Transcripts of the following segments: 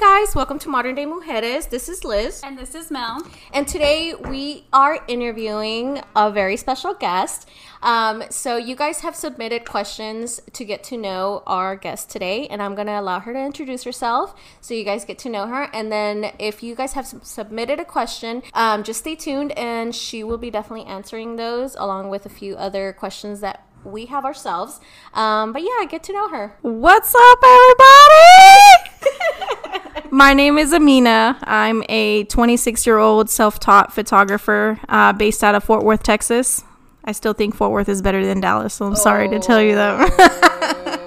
guys, welcome to Modern Day Mujeres. This is Liz. And this is Mel. And today we are interviewing a very special guest. Um, so, you guys have submitted questions to get to know our guest today, and I'm going to allow her to introduce herself so you guys get to know her. And then, if you guys have submitted a question, um, just stay tuned and she will be definitely answering those along with a few other questions that we have ourselves. Um, but yeah, get to know her. What's up, everybody? My name is Amina. I'm a 26 year old self taught photographer uh, based out of Fort Worth, Texas. I still think Fort Worth is better than Dallas, so I'm sorry to tell you that.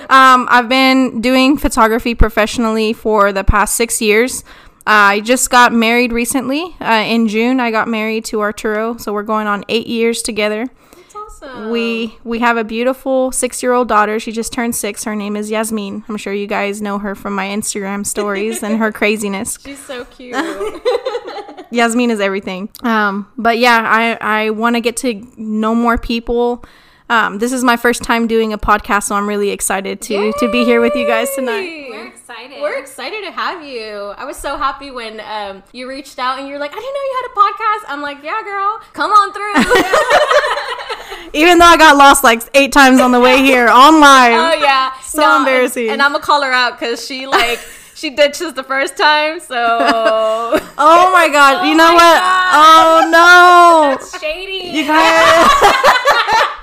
um, I've been doing photography professionally for the past six years. Uh, I just got married recently. Uh, in June, I got married to Arturo, so we're going on eight years together. Awesome. We we have a beautiful six year old daughter. She just turned six. Her name is Yasmin. I'm sure you guys know her from my Instagram stories and her craziness. She's so cute. Yasmin is everything. Um, but yeah, I I want to get to know more people. Um, this is my first time doing a podcast, so I'm really excited to to be here with you guys tonight. We're excited. We're excited to have you. I was so happy when um, you reached out and you're like, I didn't know you had a podcast. I'm like, yeah, girl, come on through. Even though I got lost like eight times on the way here online. oh yeah, So embarrassing. And, I'm gonna call her out because she like she ditched us the first time. So Oh my god! you know my what? Oh no! Shady. You guys.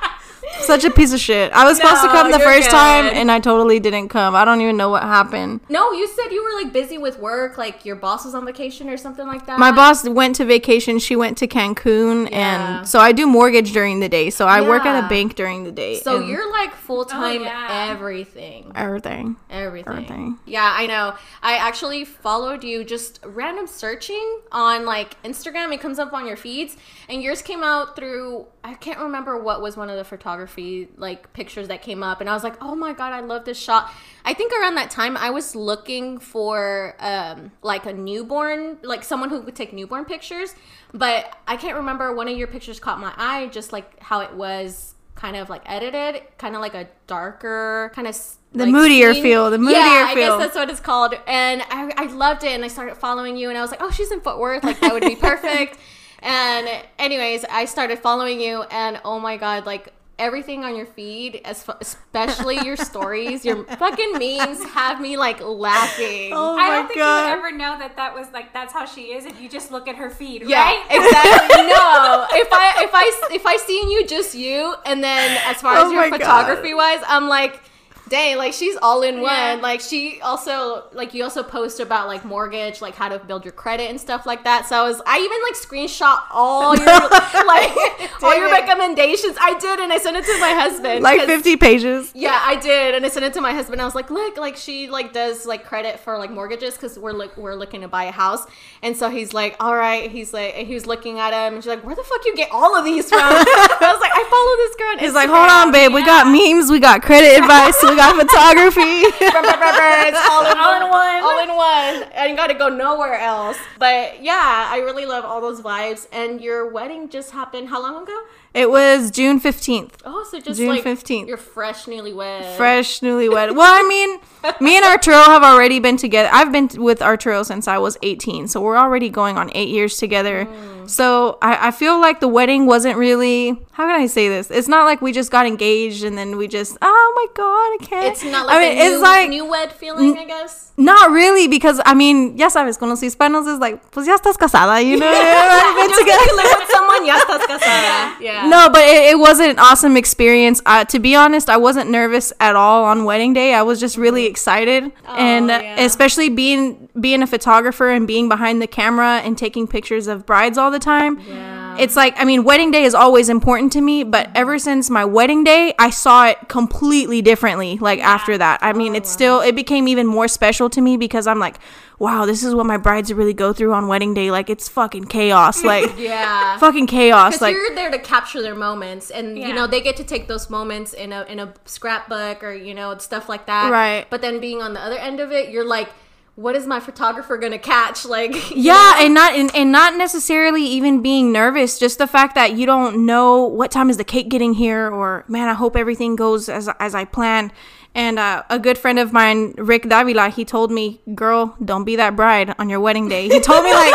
Such a piece of shit. I was supposed to come the you're first time and I totally didn't come. I don't even know what happened. no, you said you were like busy with work, like your boss was on vacation or something like that. My boss went to vacation. She went to Cancun, Yeah. and so I do mortgage during the day. So I work at a bank during the day. So you're like full time oh, yeah. everything. everything. Everything. Everything. Yeah, I know. I actually followed you just random searching on like Instagram. It comes up on your feeds, and yours came out through. I can't remember what was one of the photography like pictures that came up, and I was like, oh my god, I love this shot. I think around that time I was looking for um like a newborn, like someone who would take newborn pictures, but I can't remember. One of your pictures caught my eye, just like how it was kind of like edited, kind of like a darker kind of The moodier feel, the moodier yeah, I feel. guess that's what it's called. And I, I loved it, and I started following you, and I was like, oh, she's in Fort Worth, like that would be perfect. and anyways, I started following you, and oh my god, like everything on your feed, as fu- especially your stories, your fucking memes have me like laughing. Oh I don't think god! you would ever know that that was like that's how she is if you just look at her feed, Yeah, right? exactly. no, if I if I if I seen you just you, and then as far oh as Oh your my God. photography wise, I'm like, dang, like she's all in one. Yeah. Like she also like you also post about like mortgage, like how to build your credit and stuff like that. So I was I even like screenshot all your like all your recommendations. I did, and I sent it to my husband. like 50 pages. yeah, I did, and I sent it to my husband. I was like, "Look, like she like does like credit for like mortgages because we're like we're looking to buy a house." And so he's like, "All right." He's like, he was looking at him, and she's like, "Where the fuck you get all of these from?" I was like, "I follow this girl." He's like, hold on, babe. We got memes. We got credit advice. We got photography. It's all in, All in one. All in one. I got to go nowhere else. But yeah, I really love all those vibes. And your wedding just happened how long ago? It was June 15th. Oh, so just June like 15th. You're fresh, newlywed. Fresh, newlywed. Well, I mean, me and Arturo have already been together. I've been with Arturo since I was 18, so we're already going on eight years together. Mm. So I, I feel like the wedding wasn't really. How can I say this? It's not like we just got engaged and then we just. Oh my god, I can't. It's not like I mean, a new, it's like new wed feeling, I guess. not really because I mean, yes, ya sabes, con los hispanos is like, pues ya estás casada, you know. I've been together. if you live with someone, ya estás casada. Yeah. No, but it, it was an awesome experience. Uh, to be honest, I wasn't nervous at all on wedding day. I was just really excited, and uh, yeah. especially being being a photographer and being behind the camera and taking pictures of brides all the time. Yeah. It's like I mean, wedding day is always important to me, but ever since my wedding day, I saw it completely differently. Like after that, I mean, it's oh, still it became even more special to me because I'm like, wow, this is what my brides really go through on wedding day. Like it's fucking chaos, like Yeah. fucking chaos. Like you're there to capture their moments, and you know they get to take those moments in a in a scrapbook or you know stuff like that. Right. But then being on the other end of it, you're like, what is my photographer gonna catch? Like, Yeah, and not and, and not necessarily even being nervous. Just the fact that you don't know what time is the cake getting here, or man, I hope everything goes as as I planned. And uh, a good friend of mine, Rick Davila, he told me, "Girl, don't be that bride on your wedding day." He told me like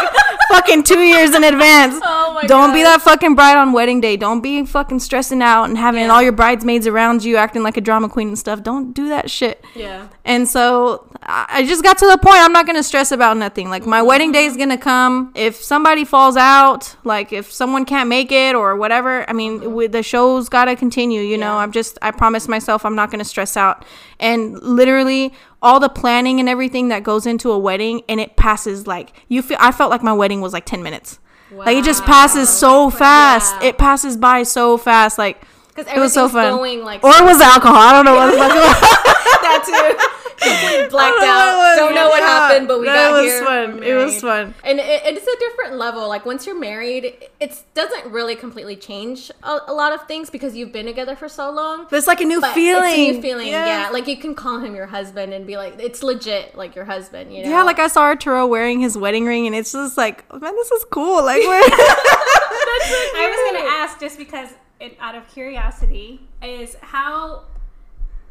fucking two years in advance. Oh don't be that fucking bride on wedding day. Don't be fucking stressing out and having Yeah. all your bridesmaids around you acting like a drama queen and stuff. Don't do that shit. yeah, And so I just got to the point I'm not going to stress about nothing. Like my mm-hmm. wedding day is going to come. If somebody falls out, like if someone can't make it or whatever, I mean, mm-hmm. with the show's got to continue, you know. Yeah. I'm just I promised myself I'm not going to stress out. And literally all the planning and everything that goes into a wedding and it passes like you feel I felt like my wedding was like 10 minutes. Like it just passes so fast. Yeah. It passes by so fast like it was so fun. going like or it was alcohol. I don't know what the fuck it was. that too. Completely oh, blacked I don't know out. what Don't know was. what happened, but we That got was here. fun. we're It was fun. and it, it's a different level. Like once you're married, it doesn't really completely change a, a lot of things because you've been together for so long. But it's like a new But feeling. It's a new feeling, Yeah. yeah. Like you can call him your husband and be like, it's legit, like your husband. You know? Yeah, like I saw Arturo wearing his wedding ring, and it's just like, oh, man, this is cool. Like, we're I was gonna ask just because, it, out of curiosity, is how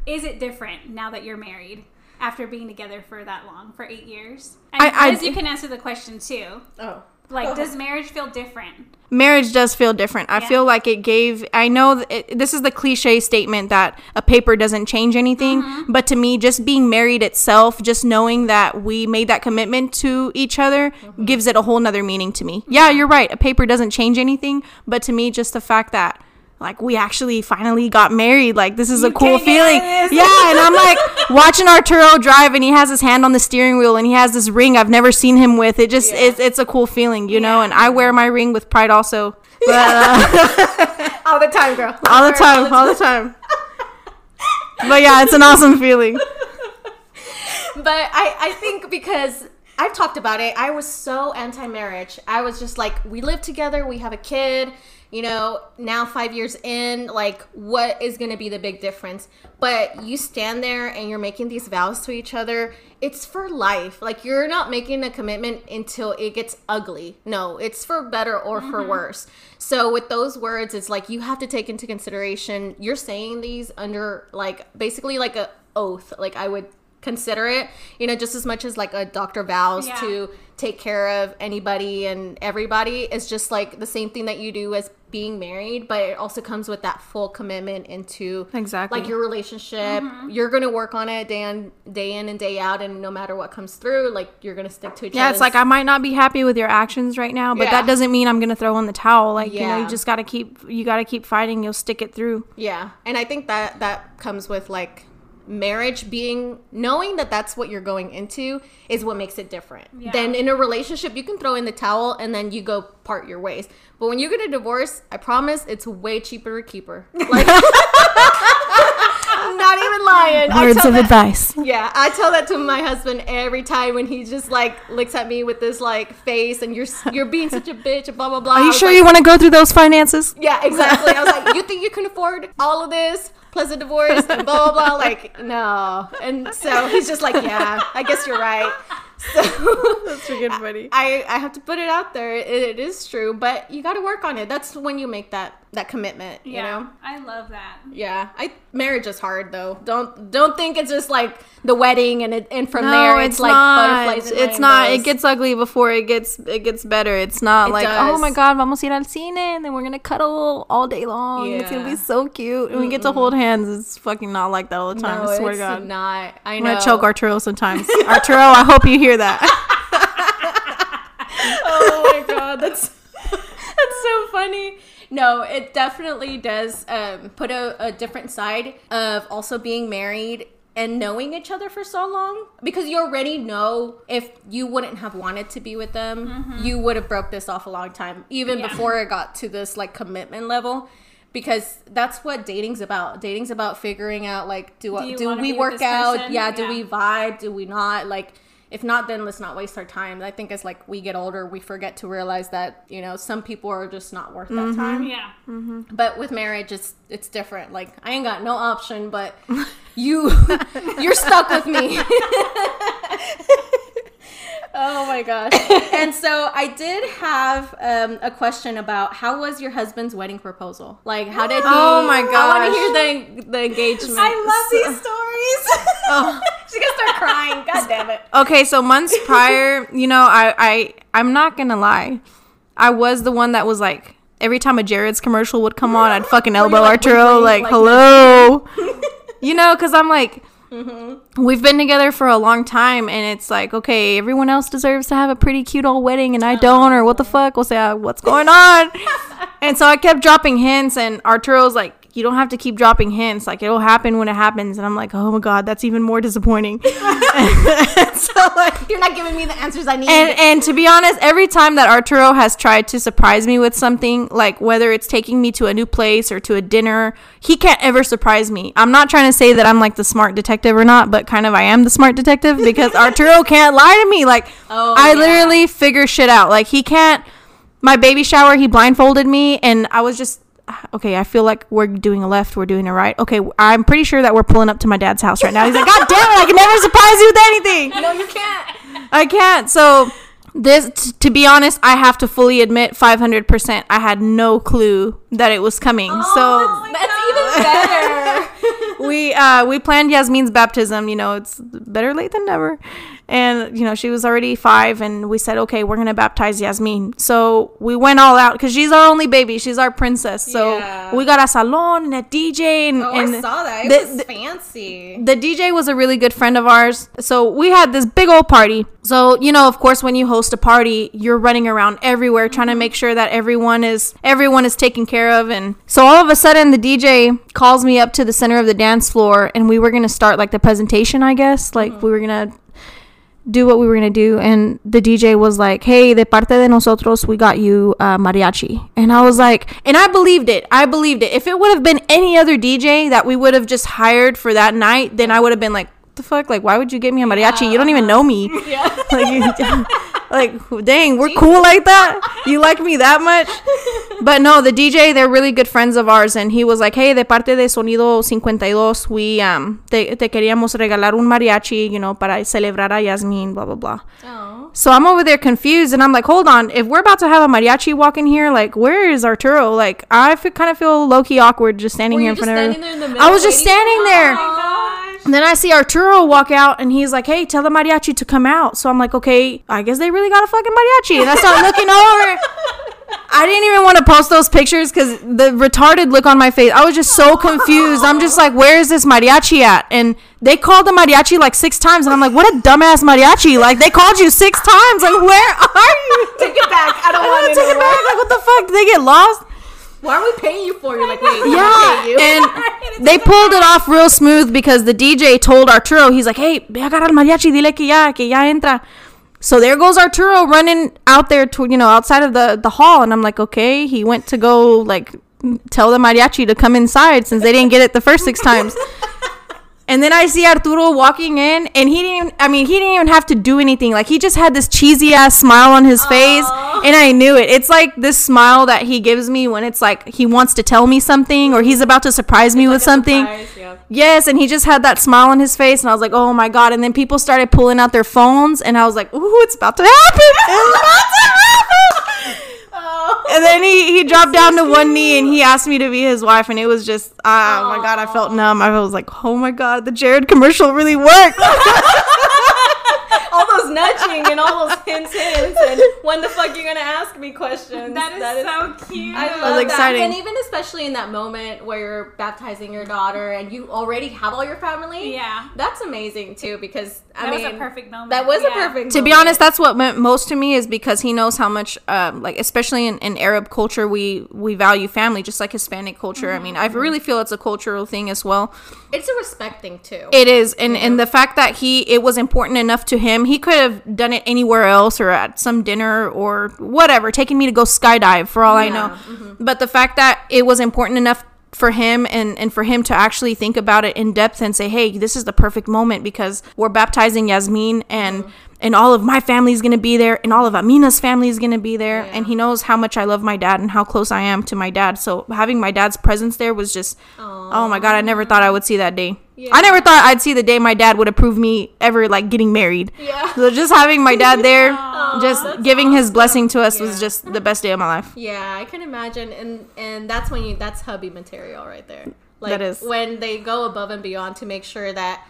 is it different now that you're married after being together for that long, for eight years? And I- I- because you can answer the question too. oh, Like, does marriage feel different? marriage does feel different. I Yeah. feel like it gave. I know it, this is the cliche statement that a paper doesn't change anything, Mm-hmm. but to me, just being married itself, just knowing that we made that commitment to each other, Mm-hmm. gives it a whole nother meaning to me. Yeah, you're right. A paper doesn't change anything, but to me, just the fact that. Like we actually finally got married. Like this is a cool can't get out feeling. Yeah, and I'm like watching Arturo drive, and he has his hand on the steering wheel, and he has this ring I've never seen him with. It just Yeah. it's, it's a cool feeling, you know. And I wear my ring with pride also. But uh, all the time, girl. all the time, all the time. But yeah, it's an awesome feeling. but I, I think because I've talked about it, I was so anti marriage. I was just like, we live together, we have a kid, you know, now five years in, like, what is going to be the big difference? But you stand there and you're making these vows to each other. It's for life. Like, you're not making a commitment until it gets ugly. No, it's for better or for mm-hmm. worse. So, with those words, it's like you have to take into consideration you're saying these under, like, basically like a oath. Like, I would consider it you know just as much as like a doctor vows Yeah. to take care of anybody and everybody it's just like the same thing that you do as being married but it also comes with that full commitment into Exactly. like your relationship mm-hmm. you're gonna work on it day in day in and day out and no matter what comes through like you're gonna stick to each other. Yeah, it's like I might not be happy with your actions right now, but Yeah. that doesn't mean I'm gonna throw in the towel. Like you know, you just gotta keep you gotta keep fighting. You'll stick it through. Yeah, and I think that that comes with like marriage being knowing that that's what you're going into is what makes it different. Yeah. Then in a relationship, you can throw in the towel and then you go part your ways. But when you get a divorce, I promise it's way cheaper to keep her. Like, I'm not even lying. Words of that- advice. Yeah, I tell that to my husband every time when he just like looks at me with this like face and you're you're being such a bitch and blah blah blah. Are you sure like, you want to go through those finances? yeah, exactly. I was like, you think you can afford all of this plus a divorce and blah blah blah? Like, no. And so he's just like, yeah, I guess you're right. So That's freaking funny. I I have to put it out there. It, it is true, but you got to work on it. That's when you make that that commitment. You Yeah, know. I love that. Yeah, I marriage is hard though. Don't don't think it's just like the wedding and it, and from no, there it's, it's, like not. butterflies. And It's not. It gets ugly before it gets it gets better. It's not It like oh my god, vamos a ir al cine, and then we're gonna cuddle all day long. It's gonna be so cute, and we get to hold hands. It's fucking not like that all the time. No, I swear it's to God. not. I know. I'm gonna choke Arturo sometimes. Arturo, I hope you hear that. oh my god, that's that's so funny. No, it definitely does um, put a, a different side of also being married and knowing each other for so long because you already know if you wouldn't have wanted to be with them, you would have broke this off a long time, even Yeah. before it got to this like commitment level. Because that's what dating's about. Dating's about figuring out like, do, Do do we work out? person? Yeah. Do we vibe? Do we not? Like, if not, then let's not waste our time. I think as like we get older, we forget to realize that you know some people are just not worth that mm-hmm. time. Yeah. Mm-hmm. But with marriage, it's it's different. Like I ain't got no option, but you you're stuck with me. Oh my gosh. and so I did have um, a question about how was your husband's wedding proposal? Like, how did he? Oh my gosh. I want to hear the the engagement. I love these stories. Oh. She's gonna start crying. God damn it. Okay, so months prior, you know, I, I I'm not gonna lie. I was the one that was like every time a Jared's commercial would come on, I'd fucking elbow like, Arturo, like, like, hello. you know, because I'm like, Mm-hmm. we've been together for a long time, and it's like, okay, everyone else deserves to have a pretty cute old wedding, and I don't, or what the fuck? We'll say, uh, what's going on? and so I kept dropping hints, and Arturo's like, you don't have to keep dropping hints. Like it'll happen when it happens. And I'm like, oh my god, that's even more disappointing. so like, You're not giving me the answers I need. and and to be honest, every time that Arturo has tried to surprise me with something, like whether it's taking me to a new place or to a dinner, he can't ever surprise me. I'm not trying to say that I'm like the smart detective or not, but kind of I am the smart detective because Arturo can't lie to me. Like Oh, I yeah. literally figure shit out. Like he can't my baby shower, he blindfolded me and I was just okay, I feel like we're doing a left, we're doing a right. Okay, I'm pretty sure that we're pulling up to my dad's house right now. He's like, God damn it, I can never surprise you with anything. no, you can't. I can't. So this, t- to be honest, I have to fully admit, five hundred percent. I had no clue that it was coming. so That's even better. we uh, we planned Yasmin's baptism. You know, it's better late than never. And you know, she was already five, and we said, okay, we're gonna baptize Yasmin. So we went all out because she's our only baby. She's our princess. So Yeah. we got a salon and a DJ, and, Oh, and I saw that. It the- was fancy. the DJ was a really good friend of ours. So we had this big old party. So, you know, of course when you host a party, you're running around everywhere trying to mm-hmm. make sure that everyone is everyone is taken care of and so all of a sudden the DJ calls me up to the center of the dance floor and we were to start like the presentation, I guess. Like mm-hmm. we were to do what we were gonna do and the dj was like hey de parte de nosotros we got you uh, mariachi. And i was like and i believed it. I believed it. If it would have been any other dj that we would have just hired for that night then i would have been like what the fuck? Like why would you get me a mariachi? You don't even know me. Like, you, like dang we're cool like that you like me that much but no the dj they're really good friends of ours and he was like hey de parte de sonido 52 we um te, te queríamos regalar un mariachi you know para celebrar a yasmin blah blah blah Oh. so I'm over there confused, and I'm like, hold on, if we're about to have a mariachi walk in here, like, where is Arturo? Like, I f- kind of feel low key awkward just standing Were here in front of standing everyone. there in the middle I was just standing there. gosh. And then I see Arturo walk out, and he's like, hey, tell the mariachi to come out. So I'm like, okay, I guess they really got a fucking mariachi. And I start looking over. I didn't even want to post those pictures because the retarded look on my face. I was just so confused. I'm just like, where is this mariachi at? And they called the mariachi like six times, and I'm like, what a dumbass mariachi! Like they called you six times. Like where are you? Take it back. I don't I want want to take it back. Like what the fuck? Did they get lost? Why are we paying you for? You're like, wait, Yeah, you. and they pulled it off real smooth because the DJ told Arturo, he's like, "Hey, ve a agarrar mariachi, dile que ya, que ya entra." So there goes Arturo running out there to you know outside of the the hall, and I'm like, okay, he went to go like tell the mariachi to come inside since they didn't get it the first six times. And then I see Arturo walking in, and he didn't. Even, I mean, he didn't even have to do anything. Like he just had this cheesy ass smile on his face, and I knew it. It's like this smile that he gives me when it's like he wants to tell me something or he's about to surprise me with something. Surprise, yeah. Yes, and he just had that smile on his face, and I was like, "Oh my god!" And then people started pulling out their phones, and I was like, "Ooh, it's about to happen! It's about to happen!" And then he, he dropped down to one knee and he asked me to be his wife, and it was just, ah, oh my god, I felt numb. I was like, oh my god, the Jared commercial really worked. all nudging and all those hints, hints, and when the fuck you gonna ask me questions? That is, so cute. I was love that. exciting. And even especially in that moment where you're baptizing your daughter and you already have all your family. Yeah. That's amazing too because I That was a perfect moment. That was Yeah. a perfect to be honest, that's what meant most to me is because he knows how much, um, like especially in, in Arab culture, we we value family, just like Hispanic culture. I mean, I really feel it's a cultural thing as well. it's a respect thing too. It is, and and the fact that he it was important enough to him, he could have done it anywhere else or at some dinner or whatever, taking me to go skydive for all I know. Mm-hmm. But the fact that it was important enough for him and and for him to actually think about it in depth and say, hey, this is the perfect moment because we're baptizing Yasmin and. Mm-hmm. And all of my family is gonna be there, and all of Amina's family is gonna be there, and he knows how much I love my dad and how close I am to my dad. So having my dad's presence there was just, oh my god, I never thought I would see that day. Yeah. I never thought I'd see the day my dad would approve me ever like getting married. Yeah. So just having my dad there, Aw, just giving his blessing to us Yeah. was just the best day of my life. Yeah, I can imagine, and and that's when you that's hubby material right there. Like That is. when they go above and beyond to make sure that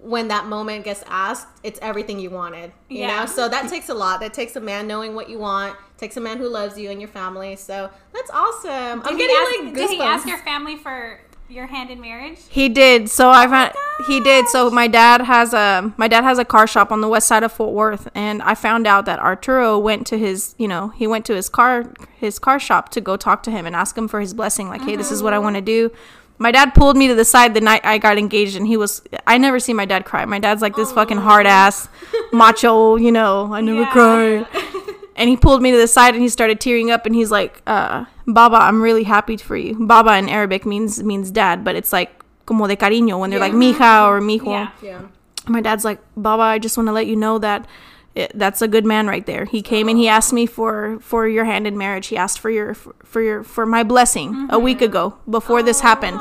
when that moment gets asked, it's everything you wanted. You Yeah. know, so that takes a lot. That takes a man knowing what you want. Takes a man who loves you and your family. So that's awesome. I'm Did he getting ask- like Did he ask your family for your hand in marriage? He did. So I oh found he did. So my dad has a my dad has a car shop on the west side of Fort Worth, and I found out that Arturo went to his you know he went to his car his car shop to go talk to him and ask him for his blessing. Like, hey, this is what I oh. want to do. My dad pulled me to the side the night I got engaged, and he was. I never see my dad cry. My dad's like this fucking hard ass, macho. You know, I never Yeah. cry. And he pulled me to the side and he started tearing up and he's like, uh, Baba, I'm really happy for you. Baba in Arabic means means dad, but it's like como de cariño when they're like mija or mijo. Yeah. Yeah. My dad's like, Baba, I just want to let you know that it, that's a good man right there. He came and he oh. asked me for for your hand in marriage. He asked for your for, your for my blessing a mm-hmm. week ago before this happened.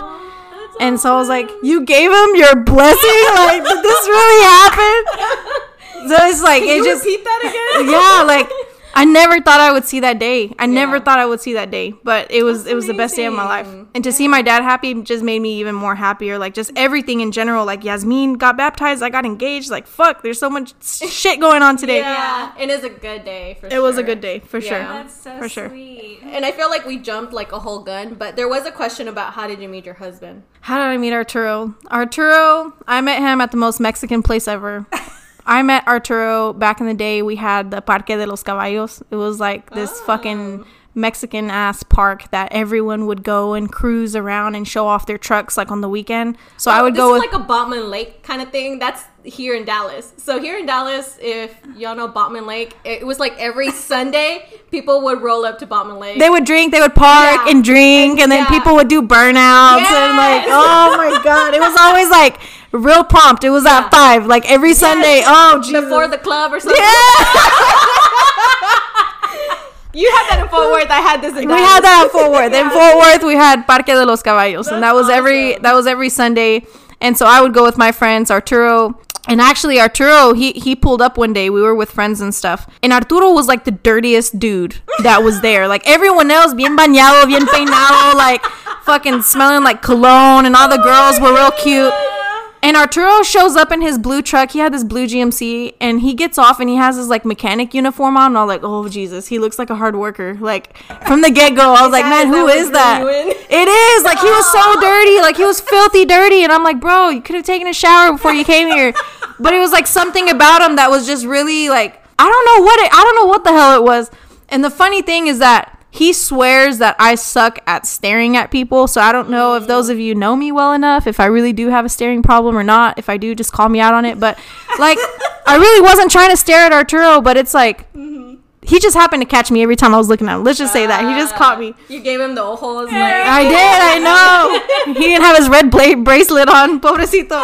And so I was like, "You gave him your blessing? Like, did this really happen?" So it's like it you just repeat that again? yeah, like I never thought I would see that day. I never thought I would see that day, but it was That's it was the best day of my life. And to see my dad happy just made me even more happier. Like just everything in general. Like Yasmin got baptized, I got engaged. Like fuck, there's so much shit going on today. Yeah, it is a good day for sure. It was a good day for Yeah. sure. That's so For sure. sweet. And I feel like we jumped like a whole gun, but there was a question about how did you meet your husband? How did I meet Arturo? Arturo, I met him at the most Mexican place ever. I met Arturo back in the day. We had the Parque de los Caballos. It was like this Oh. fucking Mexican ass park that everyone would go and cruise around and show off their trucks like on the weekend. So I Oh, would this go is with like a Bachman Lake kind of thing. That's here in Dallas. So here in Dallas, if y'all know Bachman Lake, it was like every Sunday people would roll up to Bachman Lake. they would drink, they would park Yeah. and drink, and, And- then yeah. people would do burnouts and like, oh my god, it was always like real prompt. It was Yeah. at five, like every Sunday. Oh Jesus. before the club or something. yeah. You had that in Fort Worth. I had this in we Dallas. had that at Fort Worth. In Fort Worth, we had Parque de los Caballos, and that was every that was every Sunday. And so I would go with my friends, Arturo. And actually, Arturo, he he pulled up one day. We were with friends and stuff. And Arturo was like the dirtiest dude that was there. Like everyone else, bien bañado, bien peinado, like fucking smelling like cologne, and all the girls were real cute. And Arturo shows up in his blue truck. He had this blue GMC, and he gets off and he has his like mechanic uniform on. And I'm like, oh Jesus, he looks like a hard worker. Like from the get go, I was like, man, who is that? It is like he was so dirty, like he was filthy dirty, and I'm like, bro, you could have taken a shower before you came here. But it was like something about him that was just really like I don't know what it, I don't know what the hell it was. And the funny thing is that he swears that I suck at staring at people. So I don't know if those of you know me well enough, if I really do have a staring problem or not. If I do, just call me out on it. But like, I really wasn't trying to stare at Arturo, but it's like he just happened to catch me every time I was looking at him. Let's just say that he just caught ah. me. You gave him the holes. Like, I did, I know. He didn't have his red bla- bracelet on, pobrecito.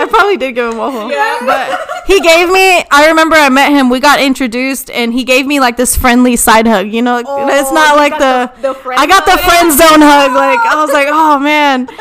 I probably did give him a hole. Yeah. But he gave me, I remember I met him, we got introduced, and he gave me like this friendly side hug. You know, Oh, it's not like the, the- the I got the hug. friend zone hug. Like, I was like, oh man.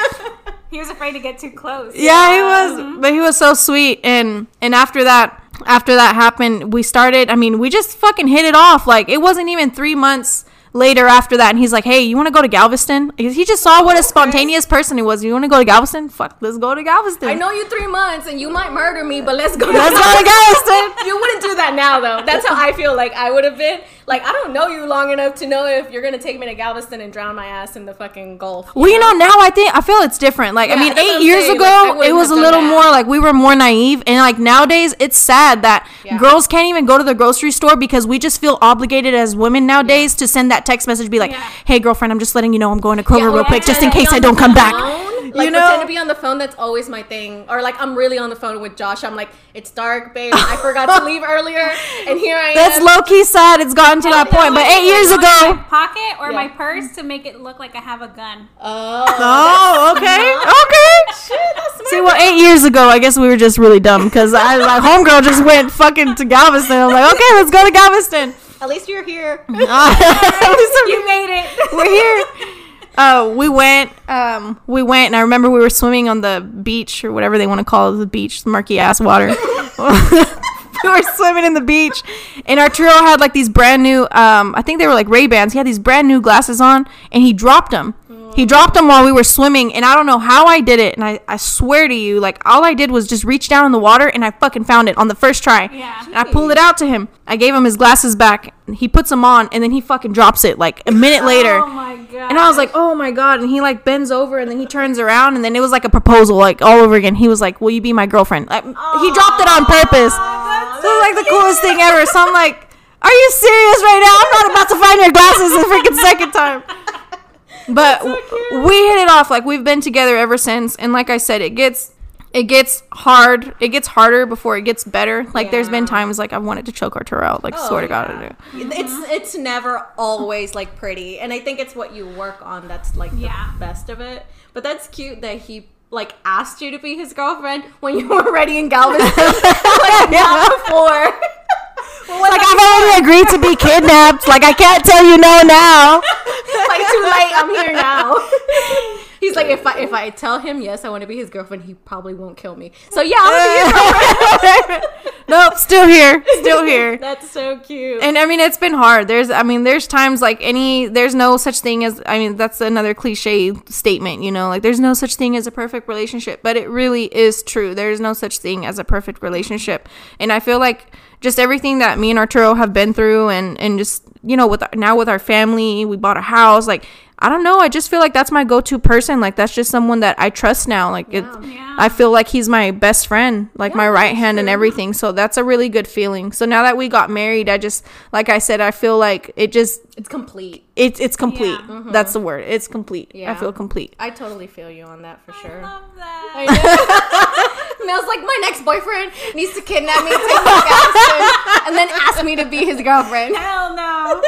He was afraid to get too close. Yeah, he was, but he was so sweet. And and after that, after that happened, we started. I mean, we just fucking hit it off. Like it wasn't even three months later after that, and he's like, "Hey, you want to go to Galveston?" Because He just saw what a spontaneous person he was. You want to go to Galveston? Fuck, let's go to Galveston. I know you three months and you might murder me, but let's go. Let's go to Galveston. you wouldn't do that now, though. That's how I feel like I would have been. Like, I don't know you long enough to know if you're gonna take me to Galveston and drown my ass in the fucking Gulf. Well, you know, now I think I feel it's different. Like, I mean, eight years saying. ago, Like, it was a little that. more like we were more naive, and like nowadays, it's sad that Yeah. girls can't even go to the grocery store because we just feel obligated as women nowadays to send that text message, be like, Yeah. "Hey, girlfriend, I'm just letting you know I'm going to Kroger Yeah, real quick, just in case I don't come back." Phone. Like, You know? pretend to be on the phone. That's always my thing. Or like, I'm really on the phone with Josh. I'm like, it's dark, babe. I forgot to leave earlier, and here I am. That's low key sad. It's gotten to that yeah, point, but eight years My ago. pocket or my purse to make it look like I have a gun. Oh, Oh, okay, okay. shit. See, well, eight years ago, I guess we were just really dumb because I, my homegirl just went fucking to Galveston. I'm like, okay, let's go to Galveston. At least you're here. At least You made it. we're here. Uh, we went, um, we went, and I remember we were swimming on the beach or whatever they want to call it, the beach, the murky ass water. we were swimming in the beach, and Arturo had like these brand new, um, I think they were like Ray Bans. He had these brand new glasses on, and he dropped them. He dropped them while we were swimming, and I don't know how I did it. And I, I swear to you, like all I did was just reach down in the water, and I fucking found it on the first try. Yeah. And I pulled it out to him. I gave him his glasses back. He puts them on, and then he fucking drops it like a minute oh later. Oh my god. And I was like, oh my god. And he like bends over and then he turns around and then it was like a proposal, like all over again. He was like, Will you be my girlfriend? Like, he dropped it on purpose. that's So it was like the coolest thing ever. So I'm like, Are you serious right now? I'm not about to find your glasses the freaking second time. But w- we hit it off. Like we've been together ever since. And like I said, it gets it gets hard. It gets harder before it gets better. Like there's been times like I wanted to choke Arturo out. Like Oh, swear to God, yeah. I do. It's mm-hmm. it's never always like pretty, and I think it's what you work on that's like Yeah. the best of it. But that's cute that he like asked you to be his girlfriend when you were already in Galveston, like not before. Like I've already agreed to be kidnapped. Like I can't tell you no now. like too late. I'm here now. He's like, if I if I tell him yes, I want to be his girlfriend, he probably won't kill me. So yeah, I'm gonna be his girlfriend. nope, still here, still here. That's so cute. And I mean, it's been hard. There's, I mean, there's times like any, there's no such thing as, I mean, that's another cliche statement, you know, like there's no such thing as a perfect relationship, but it really is true. There's no such thing as a perfect relationship. And I feel like just everything that me and Arturo have been through and, and just, you know, with now with our family, we bought a house, like, I don't know. I just feel like that's my go-to person. Like that's just someone that I trust now. Like it, Yeah. I feel like he's my best friend, like my right that's hand and everything. So that's a really good feeling. So now that we got married, I just like I said, I feel like it just it's complete. It's it's complete. Yeah. Mm-hmm. That's the word. It's complete. I feel complete. I totally feel you on that for sure. I love that. I know. Mel's like, my next boyfriend needs to kidnap me, take me to Galveston, and then ask me to be his girlfriend. Hell no.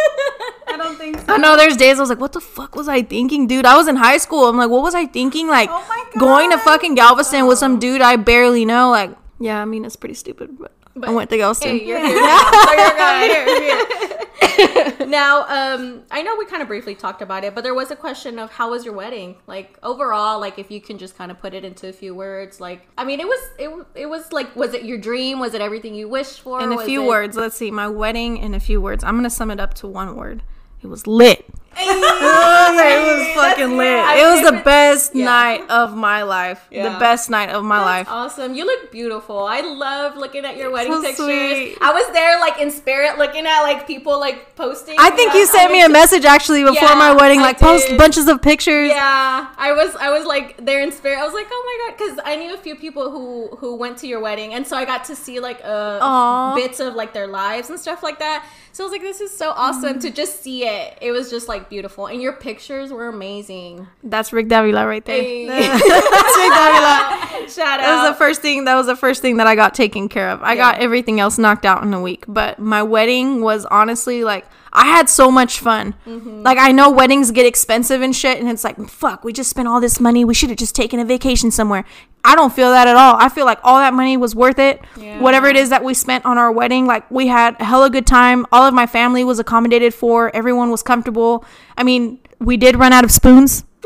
I don't think so. I know there's days I was like, what the fuck was I thinking, dude? I was in high school. I'm like, what was I thinking? Like Oh going to fucking Galveston with some dude I barely know. Like, yeah, I mean it's pretty stupid, but, I went to Galveston. Hey, you're here now. So you're. Here, here. now, um, I know we kind of briefly talked about it, but there was a question of how was your wedding? Like overall, like if you can just kind of put it into a few words. Like, I mean, it was it, it was like, was it your dream? Was it everything you wished for? in a Was few it- words, let's see. My wedding in a few words. I'm gonna sum it up to one word. It was lit. it was fucking lit. It was the best Yeah. night of my life. Yeah. The best night of my life. Awesome. You look beautiful. I love looking at your wedding So pictures. sweet. I was there like in spirit looking at like people like posting. I think you sent I me a message actually before Yeah, my wedding, like post bunches of pictures. Yeah, I was I was like there in spirit. I was like, oh my god, because I knew a few people who who went to your wedding, and so I got to see like uh Aw. bits of like their lives and stuff like that. So I was like, this is so awesome to just see it. It was just like beautiful, and your pictures were amazing. That's Rick Davila right there. Hey. That's Rick Davila. Shout That was the first thing. That was the first thing that I got taken care of. I got everything else knocked out in a week, but my wedding was honestly like I had so much fun. Mm-hmm. Like I know weddings get expensive and shit, and it's like fuck, we just spent all this money. We should have just taken a vacation somewhere. I don't feel that at all. I feel like all that money was worth it. Yeah. Whatever it is that we spent on our wedding, like we had a hella good time. All of my family was accommodated for. Everyone was comfortable. I mean, we did run out of spoons.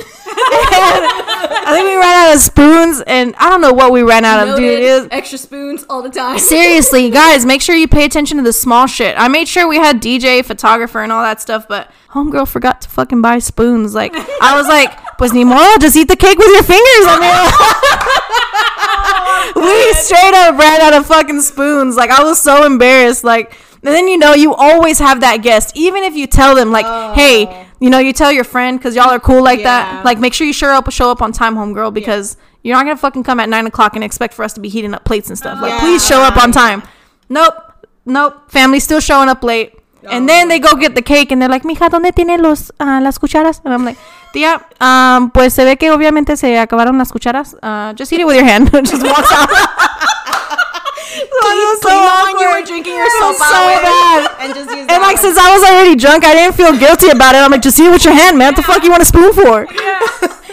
I think we ran out of spoons, and I don't know what we ran out of, dude. Noted. It was, extra spoons all the time. seriously, guys, make sure you pay attention to the small shit. I made sure we had DJ, photographer, and all that stuff, but homegirl forgot to fucking buy spoons. Like, I was like, pues ni modo, just eat the cake with your fingers. I mean, we straight up ran out of fucking spoons. Like, I was so embarrassed. Like, and then you know, you always have that guest, even if you tell them, like, hey, oh. You know, you tell your friend because y'all are cool like Yeah. that. Like, make sure you show up, show up on time, homegirl, because you're not gonna fucking come at nine o'clock and expect for us to be heating up plates and stuff. Like, Yeah. please show up on time. Nope, nope. Family's still showing up late. And then they go get the cake and they're like, mija, ¿dónde tiene los, ah, las cucharas? And I'm like, tía, um, pues se ve que obviamente se acabaron las cucharas. Uh, just eat it with your hand. just walks out. You so one you were drinking your soap so bad. and just use And like one? since I was already drunk, I didn't feel guilty about it. I'm like, just eat it with your hand, man. What the fuck you want a spoon for?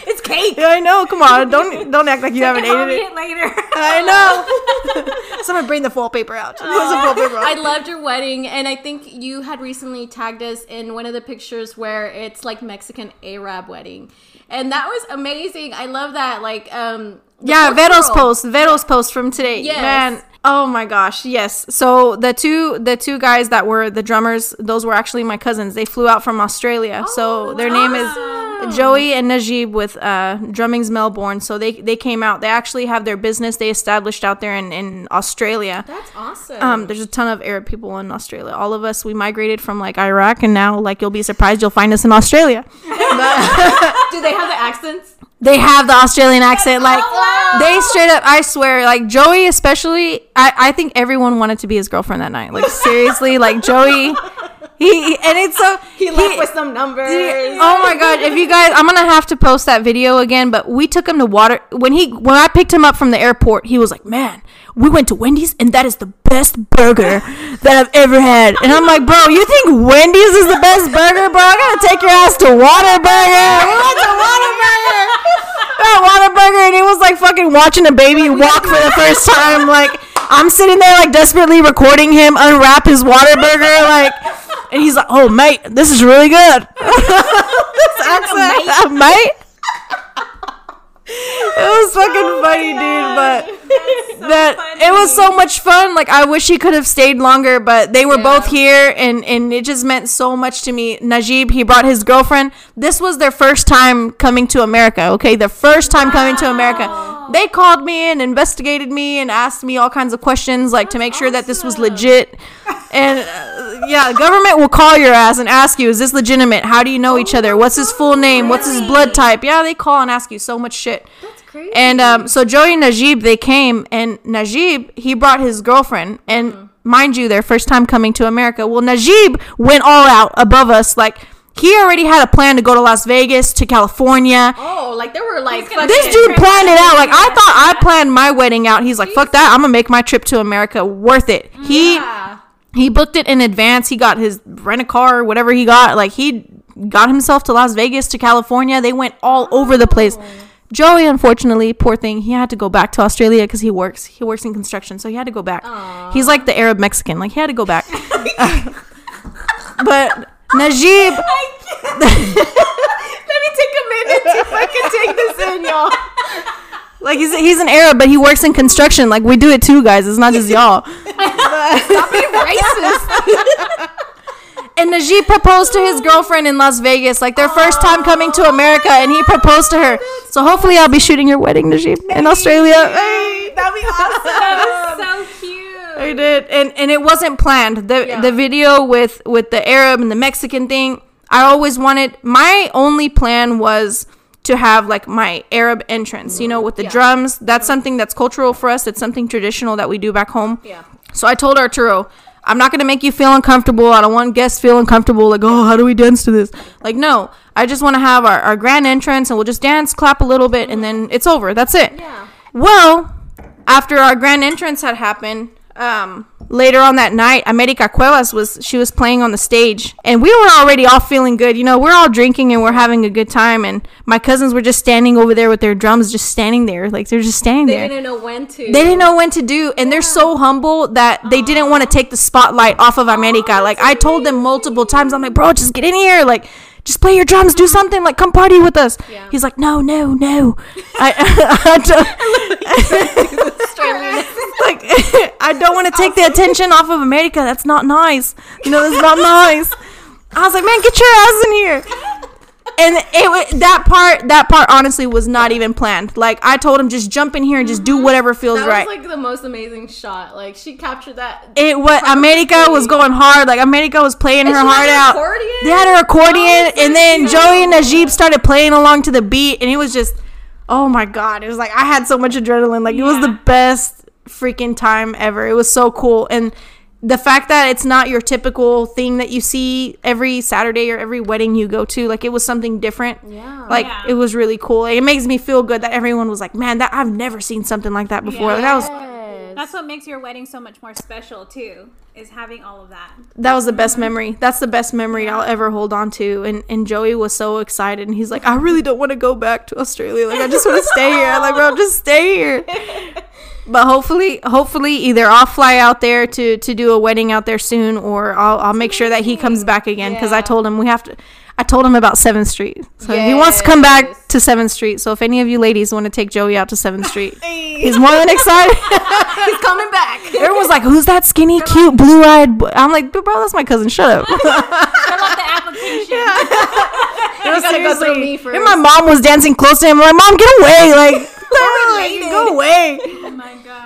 it's cake. Yeah, I know. Come on, don't don't act like you haven't ate it. it later. I know. Someone bring the wallpaper out. Wallpaper I loved your wedding, and I think you had recently tagged us in one of the pictures where it's like Mexican Arab wedding, and that was amazing. I love that. Like, um, Yeah, Vero's cultural- post. Vero's post from today. Yes. Man. Oh my gosh, yes. So the two the two guys that were the drummers, those were actually my cousins. They flew out from Australia. so their name is Joey and Najib with uh, Drummings Melbourne. So they they came out. They actually have their business they established out there in, in Australia. That's awesome. Um, there's a ton of Arab people in Australia. All of us, we migrated from like Iraq, and now like you'll be surprised you'll find us in Australia. Do they have the accents? They have the Australian accent, like they straight up. I swear, like Joey especially. I I think everyone wanted to be his girlfriend that night. Like seriously, like Joey. He and it's so He left with some numbers. Oh my god! If you guys, I'm gonna have to post that video again. But we took him to water when he when I picked him up from the airport. He was like, "Man, we went to Wendy's and that is the best burger that I've ever had." And I'm like, "Bro, you think Wendy's is the best burger, bro? I gotta take your ass to Whataburger. We went to Whataburger. That Whataburger, and it was like fucking watching a baby walk for the first time. Like I'm sitting there like desperately recording him unwrap his Whataburger, like. And he's like, "Oh, mate, this is really good." this accent, mate. It was fucking funny, dude. But that it was so much fun. Like I wish he could have stayed longer, but they were Yeah. both here, and and it just meant so much to me. Najib, he brought his girlfriend. This was their first time coming to America. Okay, their first time coming to America. They called me and investigated me and asked me all kinds of questions, like to make sure that this was legit. And uh, yeah, government will call your ass and ask you, "Is this legitimate? How do you know each other? What's his full name? What's his blood type?" Yeah, they call and ask you so much shit. That's crazy. And um, so Joey and Najib, they came, and Najib, he brought his girlfriend, and mind you, their first time coming to America. Well, Najib went all out above us, like he already had a plan to go to Las Vegas, to California. oh, like there were like This Yeah. dude planned it out. Like I thought I planned my wedding out. He's like, "Fuck that! I'm gonna make my trip to America worth it." He Yeah. he booked it in advance. He got his rent a car, whatever he got. Like he got himself to Las Vegas, to California. They went all over the place. Joey, unfortunately, poor thing, he had to go back to Australia because he works. He works in construction, so he had to go back. He's like the Arab Mexican. Like he had to go back. but Najib, Let me take a minute to fucking take this in, y'all. like he's he's an Arab, but he works in construction. Like we do it too, guys. It's not just y'all. Stop being racist. And Najib proposed to his girlfriend in Las Vegas, like their first time coming to America, and he proposed to her. So hopefully, I'll be shooting your wedding, Najib, in Australia. Hey, That'd be awesome. That was so cute. I did, and and it wasn't planned. The Yeah. the video with with the Arab and the Mexican thing. I always wanted. My only plan was to have like my Arab entrance, you know, with the Yeah. drums. That's something that's cultural for us. It's something traditional that we do back home. Yeah. So I told Arturo, I'm not gonna make you feel uncomfortable. I don't want guests feel uncomfortable. Like, oh, how do we dance to this? Like, no. I just want to have our, our grand entrance, and we'll just dance, clap a little bit, and then it's over. That's it. Yeah. Well, after our grand entrance had happened, um, later on that night, America Cuevas was she was playing on the stage, and we were already all feeling good. You know, we're all drinking and we're having a good time, and my cousins were just standing over there with their drums, just standing there, like they're just standing They there. They didn't know when to. They didn't know when to do, and they're so humble that they didn't want to take the spotlight off of America. Like I told them multiple times, I'm like, bro, just get in here, like, just play your drums, do something, like, come party with us. Yeah. He's like, no, no, no. I, I don't- like, I don't want to take the attention off of America. That's not nice. You know, that's not nice. I was like, man, get your ass in here. And it that part, that part honestly was not even planned. Like I told him, just jump in here and just do mhm. whatever feels right. That right. was like the most amazing shot. Like she captured that. it what America was going hard. Like America was playing her she had heart out. accordion? They had her accordion, Oh, and then. Joey and Najib started playing along to the beat, and it was just, oh my god! It was like I had so much adrenaline. Like it was the best freaking time ever. It was so cool, and the fact that it's not your typical thing that you see every Saturday or every wedding you go to, like it was something different. Yeah. Like Yeah. it was really cool. It makes me feel good that everyone was like, "Man, that I've never seen something like that before." Like, that was That's that's what makes your wedding so much more special too, is having all of that. that was the best memory. That's the best memory I'll ever hold on to. And and Joey was so excited, and he's like, I really don't want to go back to Australia. Like I just want to stay here. I'm like, bro, just stay here. But hopefully, hopefully, either I'll fly out there to to do a wedding out there soon, or I'll I'll make sure that he comes back again because I told him we have to. I told him about Seventh Street, so he wants to come back to Seventh Street. So if any of you ladies want to take Joey out to Seventh Street, he's more than excited. He's coming back. Everyone's like, "Who's that skinny, cute, blue-eyed?" Boy? I'm like, "Bro, that's my cousin. Shut up." Fill out the application. No, gotta go me first. And my mom was dancing close to him. I'm like, "Mom, get away!" Like, like, go away.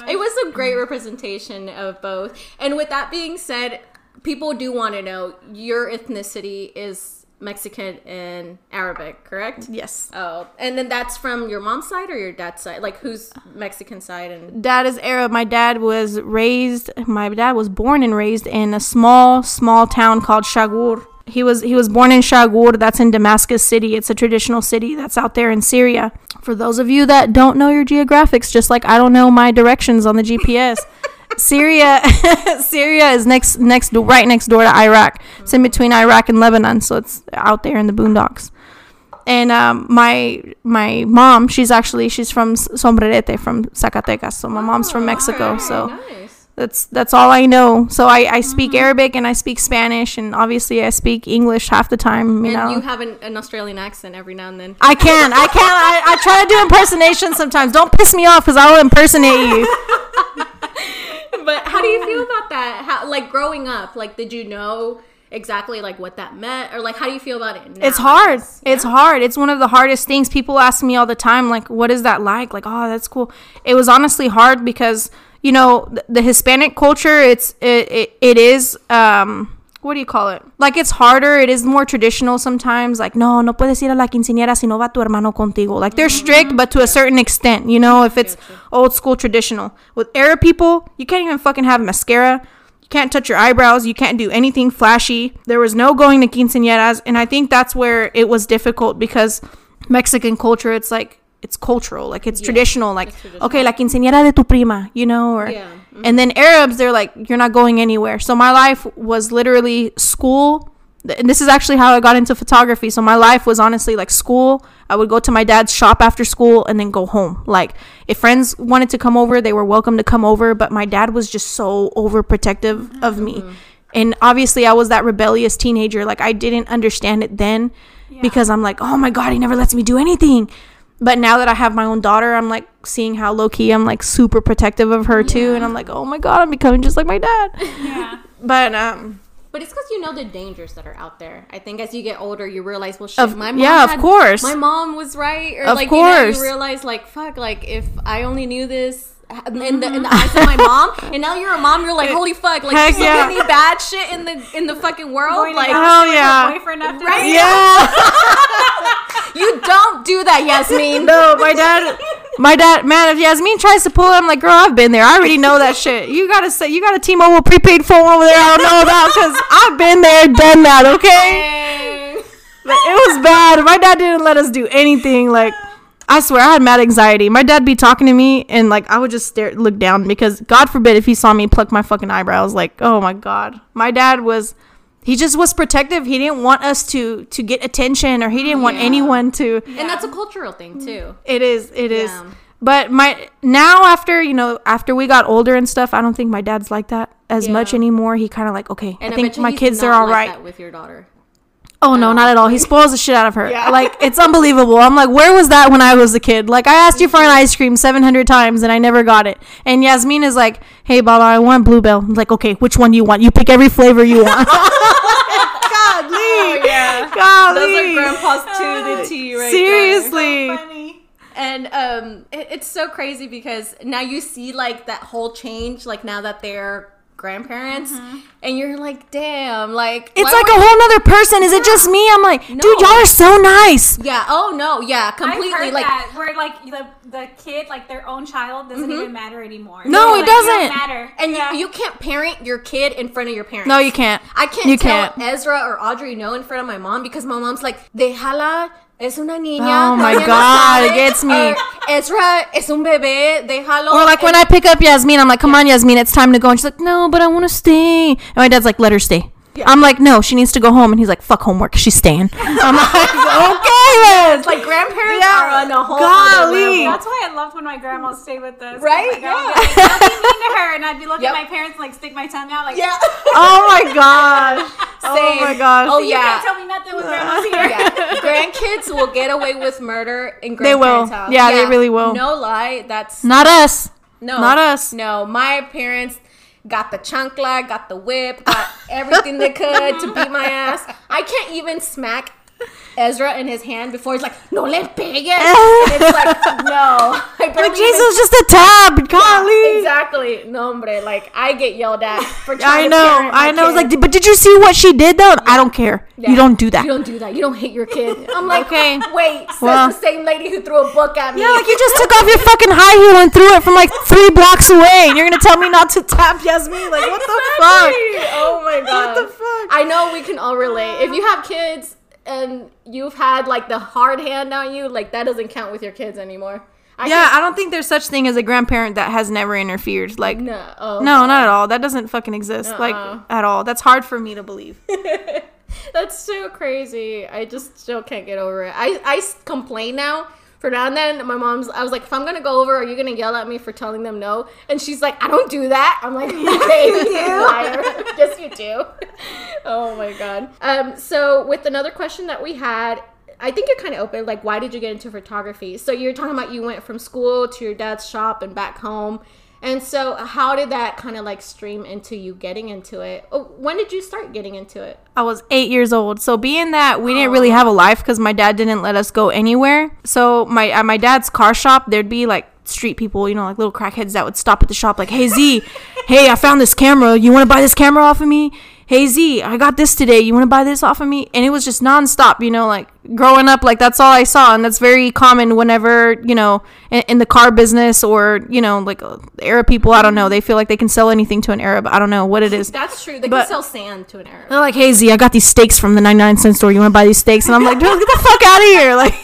It was a great representation of both. And with that being said, people do want to know your ethnicity is Mexican and Arabic, correct? Yes. Oh, and then that's from your mom's side or your dad's side? Like who's Mexican side and Dad is Arab. My dad was raised. My dad was born and raised in a small, small town called Shagur. He was he was born in Shagur. That's in Damascus City. It's a traditional city that's out there in Syria. For those of you that don't know your geographics, just like I don't know my directions on the GPS. Syria, Syria is next next do- right next door to Iraq. It's in between Iraq and Lebanon, so it's out there in the boondocks. And um, my my mom, she's actually she's from Sombrerete from Zacatecas. So my mom's from Mexico. Alright, So nice. That's that's all I know. So I, I speak mm-hmm. Arabic and I speak Spanish and obviously I speak English half the time. You And know, you have an, an Australian accent every now and then. I can I can I, I try to do impersonation sometimes. Don't piss me off because I will impersonate you. but how do you feel about that? How like growing up, like did you know exactly like what that meant or like how do you feel about it now? It's hard. Guess? It's hard. It's one of the hardest things. People ask me all the time, like, what is that like? Like, oh, that's cool. It was honestly hard because, you know, the, the Hispanic culture, it's, it, it, it is, um, what do you call it? Like, it's harder. It is more traditional sometimes. Like, no, no puedes ir a la quinceañera si no va tu hermano contigo. Like, they're strict, but to a certain extent, you know, if it's old school traditional. With Arab people, you can't even fucking have mascara. You can't touch your eyebrows. You can't do anything flashy. There was no going to quinceañeras, and I think that's where it was difficult because Mexican culture, it's like it's cultural, like it's traditional. Like traditional. okay, la quinceañera de tu prima, you know, or Yeah. Mm-hmm. and then Arabs, they're like you're not going anywhere. So my life was literally school. And this is actually how I got into photography. So my life was honestly like school. I would go to my dad's shop after school and then go home. Like if friends wanted to come over, they were welcome to come over, but my dad was just so overprotective of me. Mm-hmm. And obviously I was that rebellious teenager. Like I didn't understand it then because I'm like, "Oh my god, he never lets me do anything." But now that I have my own daughter, I'm like seeing how low key I'm like super protective of her too and I'm like, "Oh my god, I'm becoming just like my dad." Yeah. But um But it's because you know the dangers that are out there. I think as you get older, you realize, well, shit, Of- my mom. yeah, of course. My mom was right, or Of like you, know, course. you realize, like, fuck, like if I only knew this. In the, in the mm-hmm. eyes of my mom, and now you're a mom. You're like, holy fuck! Like, Heck so yeah. many bad shit in the in the fucking world. Going Like, Dallas hell with your yeah. Boyfriend after Right? yeah. you don't do that, Yasmin. No, my dad, my dad, man. If Yasmin tries to pull it, I'm like, girl, I've been there. I already know that shit. You gotta say, you got a T-Mobile prepaid phone over there. I don't know about because I've been there, done that. Okay, but it was bad. My dad didn't let us do anything. Like, I swear, I had mad anxiety. My dad be talking to me, and like, I would just stare, look down because God forbid if he saw me pluck my fucking eyebrows. Like, oh my god, my dad was. He just was protective. He didn't want us to to get attention, or he didn't want anyone to. And that's a cultural thing too. It is. It is. Yeah. But my now after you know after we got older and stuff, I don't think my dad's like that as much anymore. He kind of like okay, And I think my kids are all like right. that with your daughter. Oh no, not at all. He spoils the shit out of her. Like it's unbelievable. I'm like, where was that when I was a kid? Like I asked you for an ice cream 700 times and I never got it. And Yasmin is like, hey Baba, I want Blue Bell. I'm like, okay, which one do you want? You pick every flavor you want. Godly. Oh, yeah. Golly. Those are grandpa's to the T right there. Seriously. Funny. And um, it, it's so crazy because now you see like that whole change, like now that they're grandparents, mm-hmm. and you're like, damn, like It's like a whole nother person. Is it just me? I'm like, dude, y'all are so nice. Yeah. Oh no. Yeah. Completely. I've like. that where like the the kid, like their own child, doesn't mm-hmm. even matter anymore. No, Like, it you doesn't. matter. And Yeah. you, you can't parent your kid in front of your parents. No, you can't. I can't You tell can't. Ezra or Audrey no in front of my mom because my mom's like, déjala, es una niña. Oh my God, it gets me. Eh, or, Ezra es un bebé, déjalo. Or like when eh, I pick up Yasmin, I'm like, "Come on, Yasmin, it's time to go." And she's like, "No, but I want to stay." And my dad's like, "Let her stay." I'm like, "No, she needs to go home." And he's like, "Fuck homework, she's staying." I'm like, "Okay, then." It's like grandparents Yeah. are on a whole Golly. other level. That's why I loved when my grandma stayed with us. Right? Like, I would be, like, I'd be mean to her, and I'd be looking Yep. at my parents and like stick my tongue out, like, Yeah. oh my gosh. Oh my gosh. Oh you yeah. can't tell me nothing when grandma's here. yeah. Grandkids will get away with murder in They will. grandparents' house. Yeah, they really will. No lie, that's Not us. no, not us. No, my parents got the chancla, got the whip, got everything they could to beat my ass. I can't even smack Ezra in his hand before he's like, "No le pegues." And it's like, no, I Like Jesus, just a tab. Golly. exactly. No, hombre, like I get yelled at for I trying to know. I know. It's kid. like, but did you see what she did though? I don't care. Yeah. You don't do that. You don't do that. You don't hate your kid. I'm like, Okay. wait, Well. the same lady who threw a book at me. Yeah, like you just took off your fucking high heel and threw it from like three blocks away, and you're gonna tell me not to tap Yasmin? Like what the fuck? Oh my god. What the fuck? I know we can all relate. If you have kids and you've had like the hard hand on you, like that doesn't count with your kids anymore. I Yeah, I don't think there's such thing as a grandparent that has never interfered. Like no. Oh, no, not at all. That doesn't fucking exist. Like Uh-uh. at all. That's hard for me to believe. That's so crazy. I just still can't get over it. I I complain now. For now and then, my mom's. I was like, if I'm gonna go over, are you gonna yell at me for telling them no? And she's like, I don't do that. I'm like, okay, you liar. yes, you do. oh my god. Um. So with another question that we had, I think you're kind of open. Like, why did you get into photography? So you're talking about you went from school to your dad's shop and back home. And so, how did that kind of like stream into you getting into it? Oh, when did you start getting into it? I was eight years old. So being that we didn't really oh. have a life because my dad didn't let us go anywhere. So my at my dad's car shop, there'd be like street people, you know, like little crackheads that would stop at the shop, like, "Hey Z, hey, I found this camera. You want to buy this camera off of me? Hey Z, I got this today. You want to buy this off of me?" And it was just nonstop, you know, like growing up, like that's all I saw, and that's very common whenever you know in, in the car business or you know like uh, Arab people. I don't know. They feel like they can sell anything to an Arab. I don't know what it is. That's true. They But- can sell sand to an Arab. They're like, hey Z, I got these steaks from the 99 cent store. You want to buy these steaks? And I'm like, dude, get the fuck out of here. Like,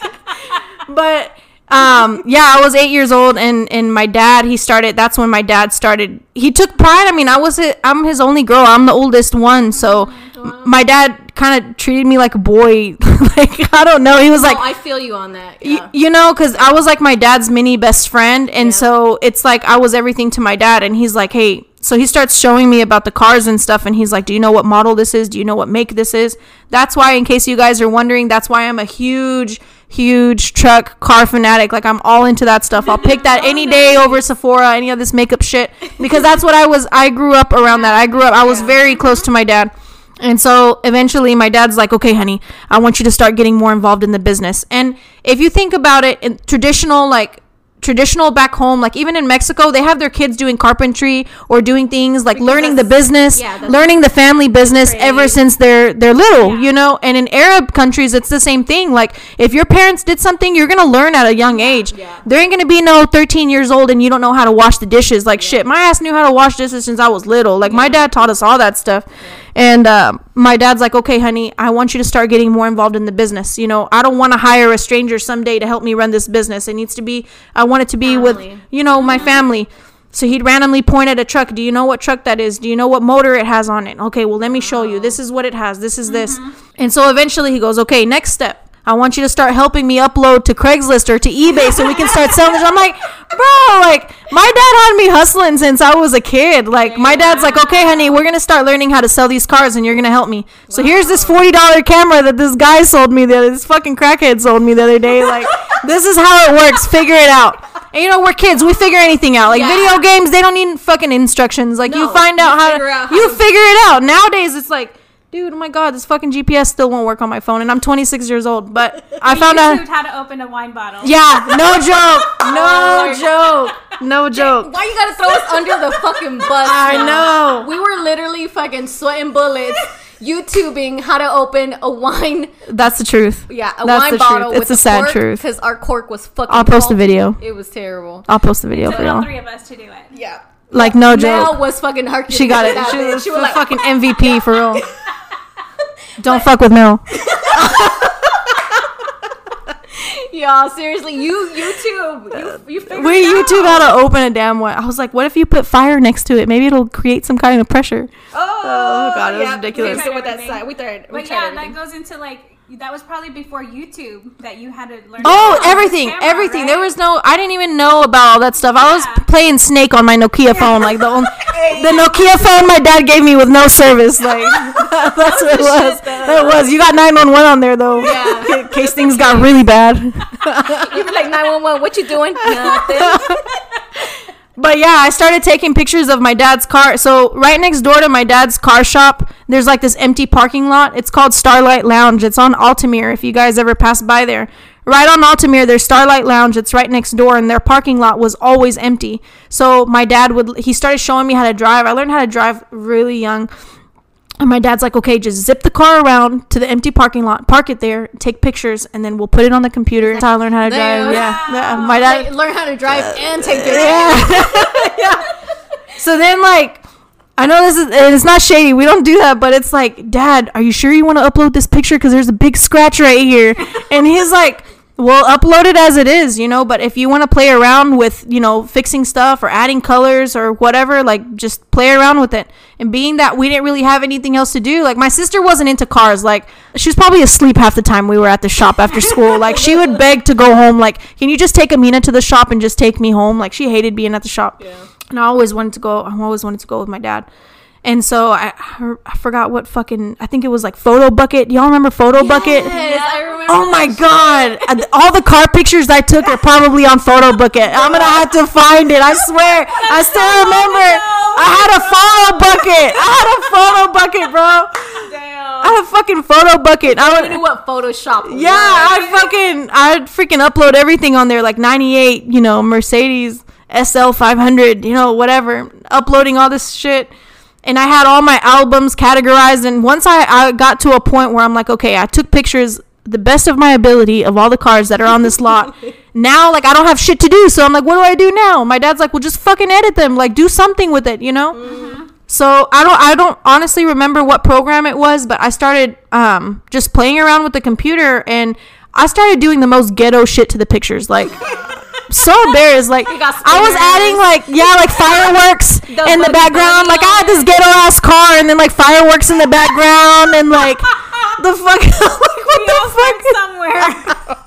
but um, yeah, I was eight years old, and and my dad, he started. That's when my dad started. He took pride. I mean, I was i I'm his only girl. I'm the oldest one, so m- my dad kind of treated me like a boy. like I don't know. He was like, oh, I feel you on that. Y- you know, because I was like my dad's mini best friend, and Yeah. so it's like I was everything to my dad, and he's like, hey. So he starts showing me about the cars and stuff, and he's like, "Do you know what model this is? Do you know what make this is?" That's why, in case you guys are wondering, that's why I'm a huge, huge truck car fanatic. Like I'm all into that stuff. I'll pick that any day over Sephora, any of this makeup shit, because that's what I was. I grew up around that. I grew up. I was very close to my dad. And so eventually my dad's like, okay, honey, I want you to start getting more involved in the business. And if you think about it, in traditional, like, traditional back home, like even in Mexico, they have their kids doing carpentry or doing things like learning the business, yeah, learning the family business ever since they're they're little, you know. And in Arab countries, it's the same thing. Like if your parents did something, you're gonna learn at a young age. Yeah. There ain't gonna be no 13 years old and you don't know how to wash the dishes. Like shit, my ass knew how to wash dishes since I was little. Like my dad taught us all that stuff. And uh, my dad's like, okay, honey, I want you to start getting more involved in the business. You know, I don't want to hire a stranger someday to help me run this business. It needs to be, I want it to be with, you know, my family. So he'd randomly point at a truck. Do you know what truck that is? Do you know what motor it has on it? Okay, well, let me show you. This is what it has. This is this. And so eventually he goes, okay, next step. I want you to start helping me upload to Craigslist or to eBay so we can start selling this. I'm like, bro, like my dad had me hustling since I was a kid. Like my dad's like, okay, honey, we're gonna start learning how to sell these cars and you're gonna help me. So here's this forty dollar camera that this guy sold me the other, this fucking crackhead sold me the other day. Like this is how it works. Figure it out. And you know we're kids. We figure anything out. Like Yeah. video games, they don't need fucking instructions. Like you No, find you out how to, out how you to- figure it out. Nowadays it's like. Dude, oh my god, this fucking GPS still won't work on my phone, and I'm 26 years old. But I found You out. How to open a wine bottle. Yeah, no joke, Oh no joke, no oh joke. Why you gotta throw us under the fucking bus? I now? know. We were literally fucking sweating bullets, YouTubing how to open a wine. That's the truth. Yeah, a That's wine the bottle truth. with It's a sad truth. because our cork was fucking. I'll post a video. It was terrible. I'll post the video So for y'all. three of us to do it. Yeah. Like no Mel joke. was fucking Hercules. She got it. with that She was, She was like, fucking MVP for real. Don't fuck with Mel. you Yeah, seriously, you YouTube, you you figured Wait, it YouTube out. how to open a damn one. I was like, what if you put fire next to it? Maybe it'll create some kind of pressure. Oh, Oh, God, it was yeah, ridiculous. We, tried with that side. we tried. We But tried yeah, everything. that goes into like that was probably before YouTube that you had to learn. Oh, everything, camera, everything. There was no. I didn't even know about all that stuff. I was Yeah. playing Snake on my Nokia phone, like the only, the Nokia phone my dad gave me with no service. Like that's what it was. That was. You got nine one one on there though. Yeah. In case things got really bad. you were like nine one one. What you doing? Nothing. But yeah, I started taking pictures of my dad's car. So right next door to my dad's car shop, there's like this empty parking lot. It's called Starlight Lounge. It's on Altamere. If you guys ever pass by there, right on Altamere, there's Starlight Lounge. It's right next door, and their parking lot was always empty. So my dad would he started showing me how to drive. I learned how to drive really young. And my dad's like, okay, just zip the car around to the empty parking lot, park it there, take pictures, and then we'll put it on the computer. That's how I learned how to drive. Yeah, yeah. My dad, Like, learn how to drive uh, and take pictures. yeah. yeah. So then, like, I know this is, and it's not shady. We don't do that, but it's like, Dad, are you sure you want to upload this picture? Because there's a big scratch right here. And he's like, well, upload it as it is, you know, but if you want to play around with, you know, fixing stuff or adding colors or whatever, like, just play around with it. And being that we didn't really have anything else to do, like, my sister wasn't into cars. Like, she was probably asleep half the time we were at the shop after school. Like, she would beg to go home. Like, can you just take Amina to the shop and just take me home? Like, she hated being at the shop. Yeah. And I always wanted to go. I always wanted to go with my dad. And so I, I forgot what fucking. I think it was like Photobucket. Y'all remember Photobucket? Yes, I remember. Oh my that god! Uh, All the car pictures I took are probably on Photobucket. I'm gonna have to find it. I swear. I still remember. I had a Photobucket. I had a photo bucket, bro. Damn. I had a fucking Photobucket. I I would. knew what Photoshop was. Yeah, I'd fucking, I'd freaking upload everything on there, like 98, you know, Mercedes SL 500, you know, whatever, uploading all this shit. And I had all my albums categorized. And once I, I got to a point where I'm like, okay, I took pictures the best of my ability of all the cars that are on this lot. now, like, I don't have shit to do. So I'm like, what do I do now? My dad's like, well, just fucking edit them. Like, do something with it, you know? So I don't I don't honestly remember what program it was, but I started um just playing around with the computer and I started doing the most ghetto shit to the pictures. Like so embarrassed. Like I was adding like yeah, like fireworks in the background. Like I had this ghetto ass car and then like fireworks in the background and like the fuck like what We the fuck somewhere.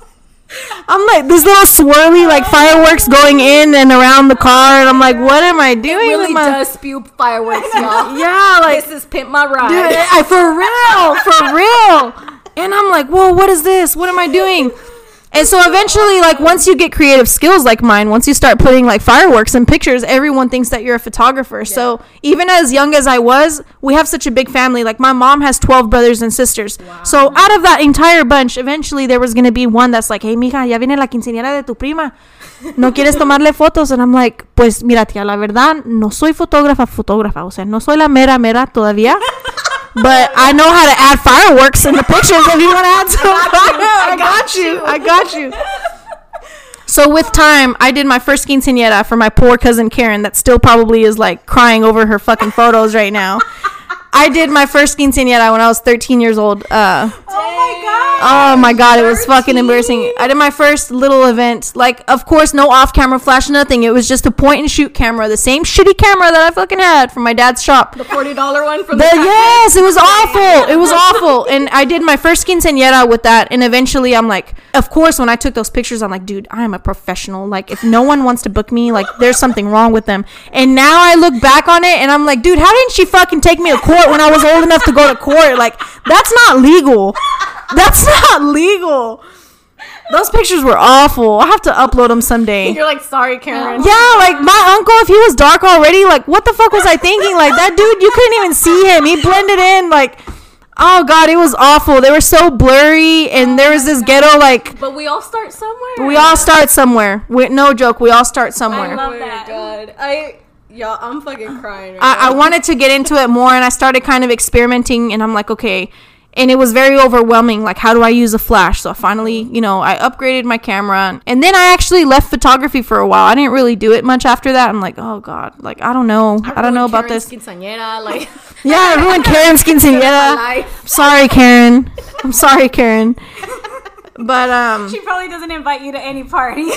I'm like this little swirly like fireworks going in and around the car and I'm like what am I doing It really my does spew fireworks, y'all. yeah like This is pimp my ride. Dude, I, for real, for real. And I'm like, whoa, what is this? What am I doing? And so eventually, like, once you get creative skills like mine, once you start putting like fireworks and pictures, everyone thinks that you're a photographer. So even as young as I was, we have such a big family. Like, my mom has 12 brothers and sisters. So out of that entire bunch, eventually there was going to be one that's like, hey, mija, ya viene la quinceañera de tu prima. ¿No quieres tomarle fotos? And I'm like, pues mira, tía, la verdad, no soy fotógrafa, fotógrafa. O sea, no soy la mera, mera todavía. But I know how to add fireworks in the pictures if you want to add some. I got you. I got you. So with time, I did my first quinceañera for my poor cousin Karen that still probably is like crying over her fucking photos right now. I did my first quinceañera when I was 13 years old. Uh, oh my god. Oh my god, it was fucking embarrassing. I did my first little event. Like, of course, no off camera flash, nothing. It was just a point and shoot camera, the same shitty camera that I fucking had from my dad's shop. the forty dollar one from The, the, yes, it was awful. It was awful. And I did my first quinceañera with that. And eventually, I'm like, of course, when I took those pictures, I'm like, dude, I am a professional. Like, if no one wants to book me, like, there's something wrong with them. And now I look back on it and I'm like, dude, how didn't she fucking take me to court when I was old enough to go to court? Like, that's not legal. That's not legal. Those pictures were awful. I have to upload them someday. You're like, sorry, Karen. Yeah, like my uncle, if he was dark already, like what the fuck was I thinking? Like that dude, you couldn't even see him. He blended in like oh god, it was awful. They were so blurry and there was this ghetto like But we all start somewhere. we all start somewhere. We, no joke, we all start I somewhere. love Oh my that. god, I y'all, I'm fucking crying. Right I, I wanted to get into it more and I started kind of experimenting and I'm like, okay. And it was very overwhelming. Like, how do I use a flash? So finally, you know, I upgraded my camera. And then I actually left photography for a while. I didn't really do it much after that. I'm like, oh God. Like, I don't know. I, don't know about this. Like Yeah, everyone ruined Karen's my quinceañera. I'm sorry, Karen. I'm sorry, Karen. But um, She probably doesn't invite you to any parties.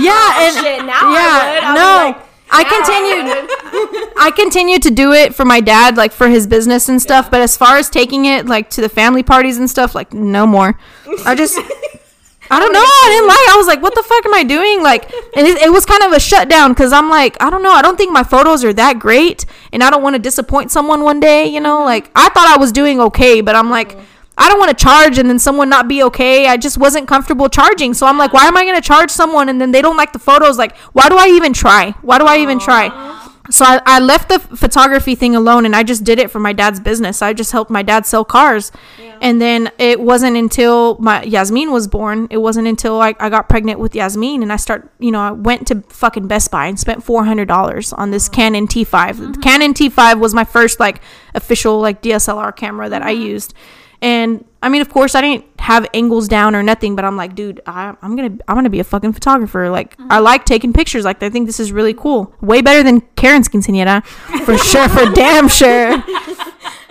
yeah, and Shit, now I yeah, would. I no. was like, I continued. I continued to do it for my dad, like for his business and stuff. But as far as taking it, like to the family parties and stuff, like no more. I just, I don't know. I didn't like. I was like, what the fuck am I doing? Like, and it, it was kind of a shutdown because I'm like, I don't know. I don't think my photos are that great, and I don't want to disappoint someone one day. You know, mm-hmm. like I thought I was doing okay, but I'm like. Mm-hmm. I don't want to charge and then someone not be okay. I just wasn't comfortable charging. So I'm like, why am I going to charge someone and then they don't like the photos? Like, why do I even try? Why do I even try? So I, I left the photography thing alone and I just did it for my dad's business. I just helped my dad sell cars. And then it wasn't until my Yasmin was born, it wasn't until I, I got pregnant with Yasmin and I start, you know, I went to fucking Best Buy and spent $400 on this Canon T5. The uh-huh. Canon T5 was my first like official like DSLR camera that I uh-huh. used. And I mean, of course, I didn't have angles down or nothing, but I'm like, dude, I, I'm gonna, I'm gonna be a fucking photographer. Like, I like taking pictures. Like, I think this is really cool. Way better than Karen's quinceañera, for sure, for damn sure.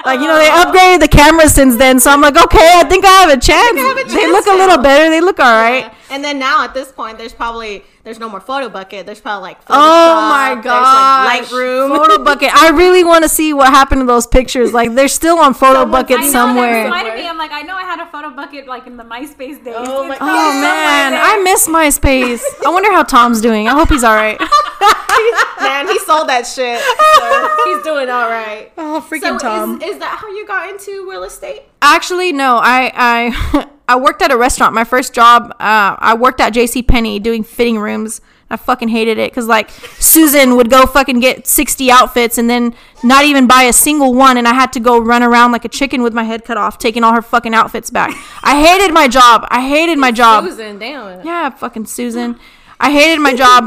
Like, you know, they upgraded the camera since then, so I'm like, okay, I think I have a chance. have a they chance look a little better. They look all right. And then now at this point, there's probably there's no more Photobucket. There's probably like Oh my there's, god! like Lightroom. Photobucket. I really want to see what happened to those pictures. Like they're still on photo Someone's- bucket I know somewhere. that reminded me. I'm like, I know I had a photo bucket like in the MySpace days. Oh my- It's Oh man. I miss MySpace. I wonder how Tom's doing. I hope he's all right. Man, he sold that shit. So he's doing all right. Oh, So is, is that how you got into real estate? Actually, no. I I I worked at a restaurant. My first job, uh, I worked at J.C. Penney doing fitting rooms. I fucking hated it because like Susan would go fucking get sixty outfits and then not even buy a single one, and I had to go run around like a chicken with my head cut off, taking all her fucking outfits back. I hated my job. I hated my job. Susan, damn. It. Yeah, fucking Susan. I hated my job.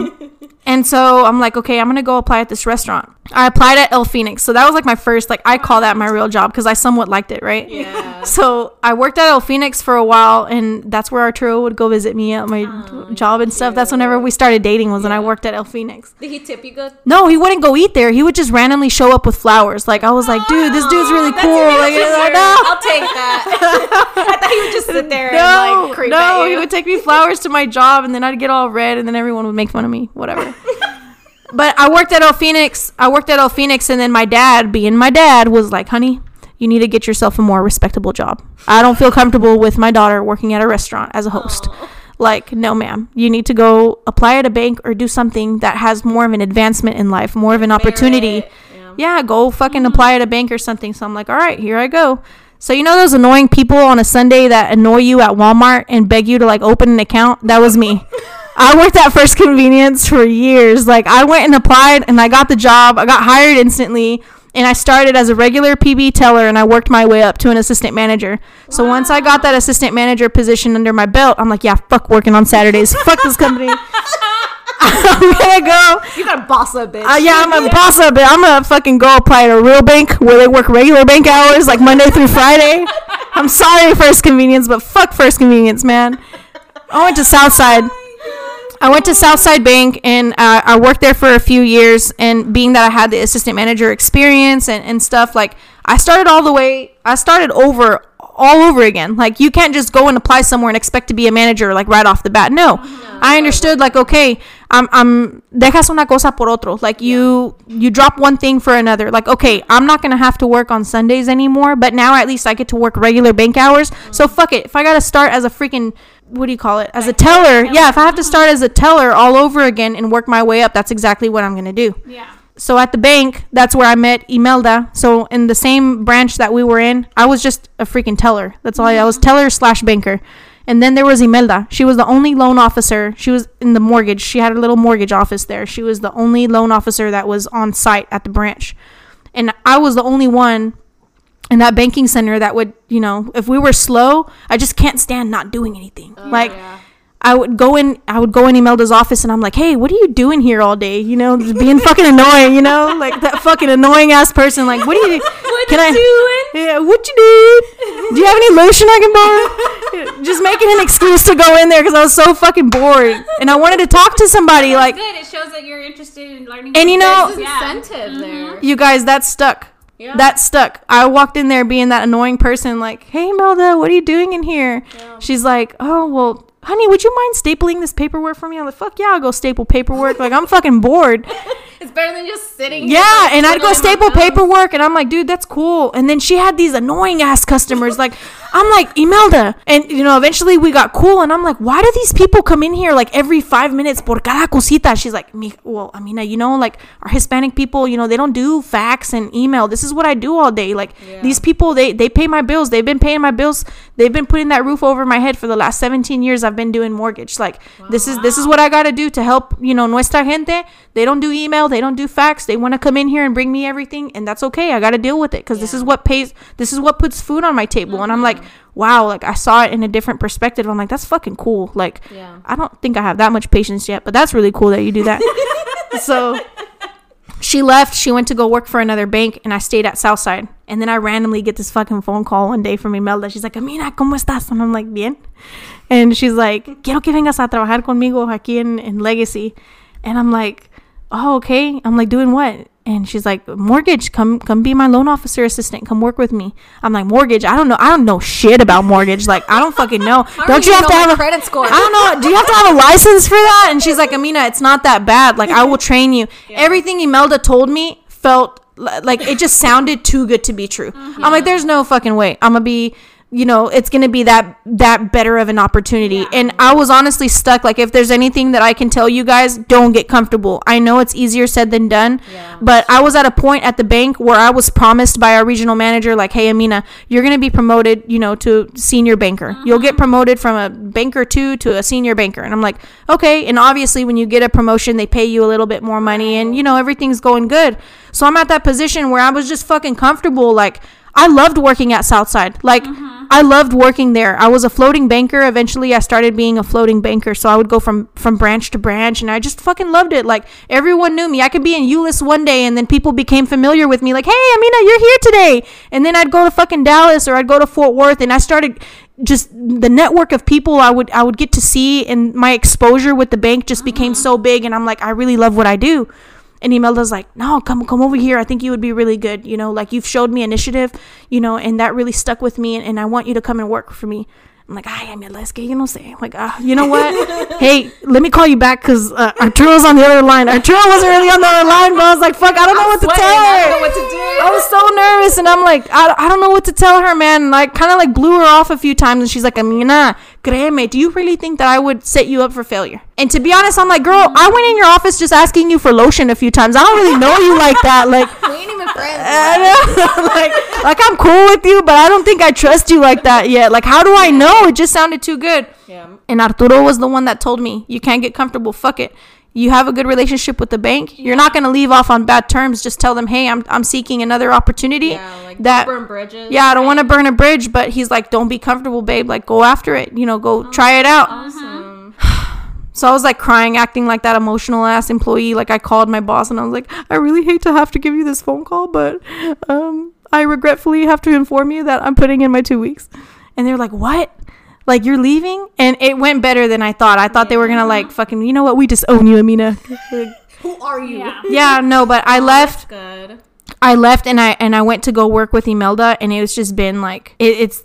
And so I'm like, okay, I'm going to go apply at this restaurant. I applied at El Fenix. So that was like my first, like, I call that my real job because I somewhat liked it, right? Yeah. So I worked at El Fenix for a while, and that's where Arturo would go visit me at my oh, job and stuff. That's whenever we started dating, was when I worked at El Fenix. Did he tip you good? No, he wouldn't go eat there. He would just randomly show up with flowers. Like, I was like, oh, dude, this dude's really That's cool. Like. I know. I'll take that. I thought he would just sit there no, and like creep no, he would take me flowers to my job, and then I'd get all red, and then everyone would make fun of me. Whatever. But I worked at El Fenix. I worked at El Fenix, and then my dad, being my dad, was like, "Honey, you need to get yourself a more respectable job. I don't feel comfortable with my daughter working at a restaurant as a host." Oh. Like, no, ma'am. You need to go apply at a bank or do something that has more of an advancement in life, more of an opportunity yeah. yeah, go fucking mm-hmm. apply at a bank or something. So I'm like, all right, here I go. So you know those annoying people on a Sunday that annoy you at Walmart and beg you to like open an account? That was me. I worked at First Convenience for years. Like I went and applied and I got the job. I got hired instantly. And I started as a regular PB teller and I worked my way up to an assistant manager. So once I got that assistant manager position under my belt, I'm like, yeah, fuck working on Saturdays. fuck this company. I'm gonna go. You got a boss up, bitch. Uh, yeah, I'm a boss up. I'm gonna fucking go apply at a real bank where they work regular bank hours, like Monday through Friday. I'm sorry, First Convenience, but fuck First Convenience, man. I went to Southside. I went to Southside Bank and uh, I worked there for a few years. And being that I had the assistant manager experience and, and stuff, like I started all the way, I started over all over again. Like you can't just go and apply somewhere and expect to be a manager like right off the bat. No, I understood like okay, I'm I'm dejas una cosa por otro. Like you you drop one thing for another. Like okay, I'm not gonna have to work on Sundays anymore, but now at least I get to work regular bank hours. So fuck it. If I gotta start as a freaking what do you call it? As a teller, yeah. If I have to start as a uh-huh. teller all over again and work my way up, that's exactly what I'm gonna do Yeah. so at the bank, that's where I met Imelda. So in the same branch that we were in, I was just a freaking teller. That's all I, I was mm-hmm. teller slash banker. And then there was Imelda. She was the only loan officer. She was in the mortgage. She had a little mortgage office there. She was the only loan officer that was on site at the branch. And I was the only one in that banking center that would, you know, if we were slow, I just can't stand not doing anything. Oh, like yeah. I would go in I would go in Imelda's office and I'm like, "Hey, what are you doing here all day?" You know, just being fucking annoying, you know? Like that fucking annoying ass person like, "What are you What Can you I- doing? Yeah, what you doing? Do you have any lotion I can borrow?" just making an excuse to go in there cuz I was so fucking bored and I wanted to talk to somebody like good. It shows that you're interested in learning. And you know- Yeah. incentive there. you guys that stuck. Yeah. That stuck. I walked in there being that annoying person, like, "Hey, Melda, what are you doing in here?" She's like, "Oh, well, honey, would you mind stapling this paperwork for me?" I'm like, "Fuck yeah, I'll go staple paperwork." like, I'm fucking bored. It's better than just sitting. here, Yeah, and I'd go staple paperwork, and I'm like, dude, that's cool. And then she had these annoying ass customers. Like, I'm like, Imelda. And, you know, eventually we got cool, and I'm like, why do these people come in here like every five minutes por cada cosita? She's like, "Mi- well, I mean, you know, like our Hispanic people, you know, they don't do fax and email. This is what I do all day. Like, these people, they, they pay my bills. They've been paying my bills. They've been putting that roof over my head for the last 17 years I've been doing mortgage. Like, this is this is what I got to do to help, you know, nuestra gente. They don't do email, they don't do fax. They want to come in here and bring me everything, and that's okay. I got to deal with it because this is what pays. This is what puts food on my table. And I'm like, wow, like I saw it in a different perspective. I'm like, that's fucking cool. Like, Yeah. I don't think I have that much patience yet, but that's really cool that you do that. so she left. She went to go work for another bank, and I stayed at Southside. And then I randomly get this fucking phone call one day from Imelda. She's like, Amina, ¿cómo estás? And I'm like, bien. And she's like, quiero que vengas a trabajar conmigo aquí en, en Legacy. And I'm like, oh, okay. I'm like, doing what? And she's like, mortgage, come come be my loan officer assistant. Come work with me. I'm like, mortgage? I don't know. I don't know shit about mortgage. Like, I don't fucking know. Don't you even have to have a credit score? I don't know. Do you have to have a license for that? And she's like, Amina, it's not that bad. Like, I will train you. Everything Imelda told me felt like it just sounded too good to be true. Mm-hmm. I'm like, there's no fucking way. I'm gonna be, you know, it's gonna be that that better of an opportunity. And I was honestly stuck. Like, if there's anything that I can tell you guys, don't get comfortable. I know it's easier said than done, Yeah. but I was at a point at the bank where I was promised by our regional manager, like, hey, Amina, you're gonna be promoted, you know, to senior banker. You'll get uh-huh. promoted from a banker two to a senior banker. And I'm like, okay. And obviously, when you get a promotion, they pay you a little bit more money, and you know, everything's going good. So I'm at that position where I was just fucking comfortable. Like, I loved working at Southside. Like, uh-huh. I loved working there. I was a floating banker. Eventually, I started being a floating banker. So I would go from from branch to branch, and I just fucking loved it. Like everyone knew me. I could be in Euless one day, and then people became familiar with me. Like, hey, Amina, you're here today. And then I'd go to fucking Dallas or I'd go to Fort Worth, and I started just the network of people I would I would get to see, and my exposure with the bank just became so big. And I'm like, I really love what I do. And Imelda's like, no, come come over here. I think you would be really good. You know, like you've showed me initiative, you know, and that really stuck with me. And, and I want you to come and work for me. I'm like, ay, Imelda, es que yo no sé. I'm like, ah, you know what? hey, let me call you back because uh, Arturo's on the other line. Arturo wasn't really on the other line, but I was like, fuck, I don't know what to Sweating, tell I her. don't know what to do. I was so nervous, and I'm like, I, I don't know what to tell her, man. And I kind of like blew her off a few times, and she's like, Amina, créeme, do you really think that I would set you up for failure? And to be honest, I'm like, girl, I went in your office just asking you for lotion a few times. I don't really know you like that. Like, We ain't even friends. Like, like I'm cool with you, but I don't think I trust you like that yet. Like, how do I know? It just sounded too good. Yeah. And Arturo was the one that told me, you can't get comfortable. Fuck it. You have a good relationship with the bank. You're not going to leave off on bad terms. Just tell them, hey, I'm, I'm seeking another opportunity. Yeah, like that, burn bridges. yeah, I don't want to burn a bridge, but he's like, don't be comfortable, babe. Like, go after it. You know, go try it out. Awesome. So I was like crying, acting like that emotional ass employee. Like I called my boss and I was like, I really hate to have to give you this phone call, but um, I regretfully have to inform you that I'm putting in my two weeks. And they're like, what? Like you're leaving? And it went better than I thought. I thought they were gonna like fucking, you know what? We just own you, Amina. Who are you? Yeah. yeah, no, but I oh, left. Good. I left and I and I went to go work with Imelda, and it's just been like it, it's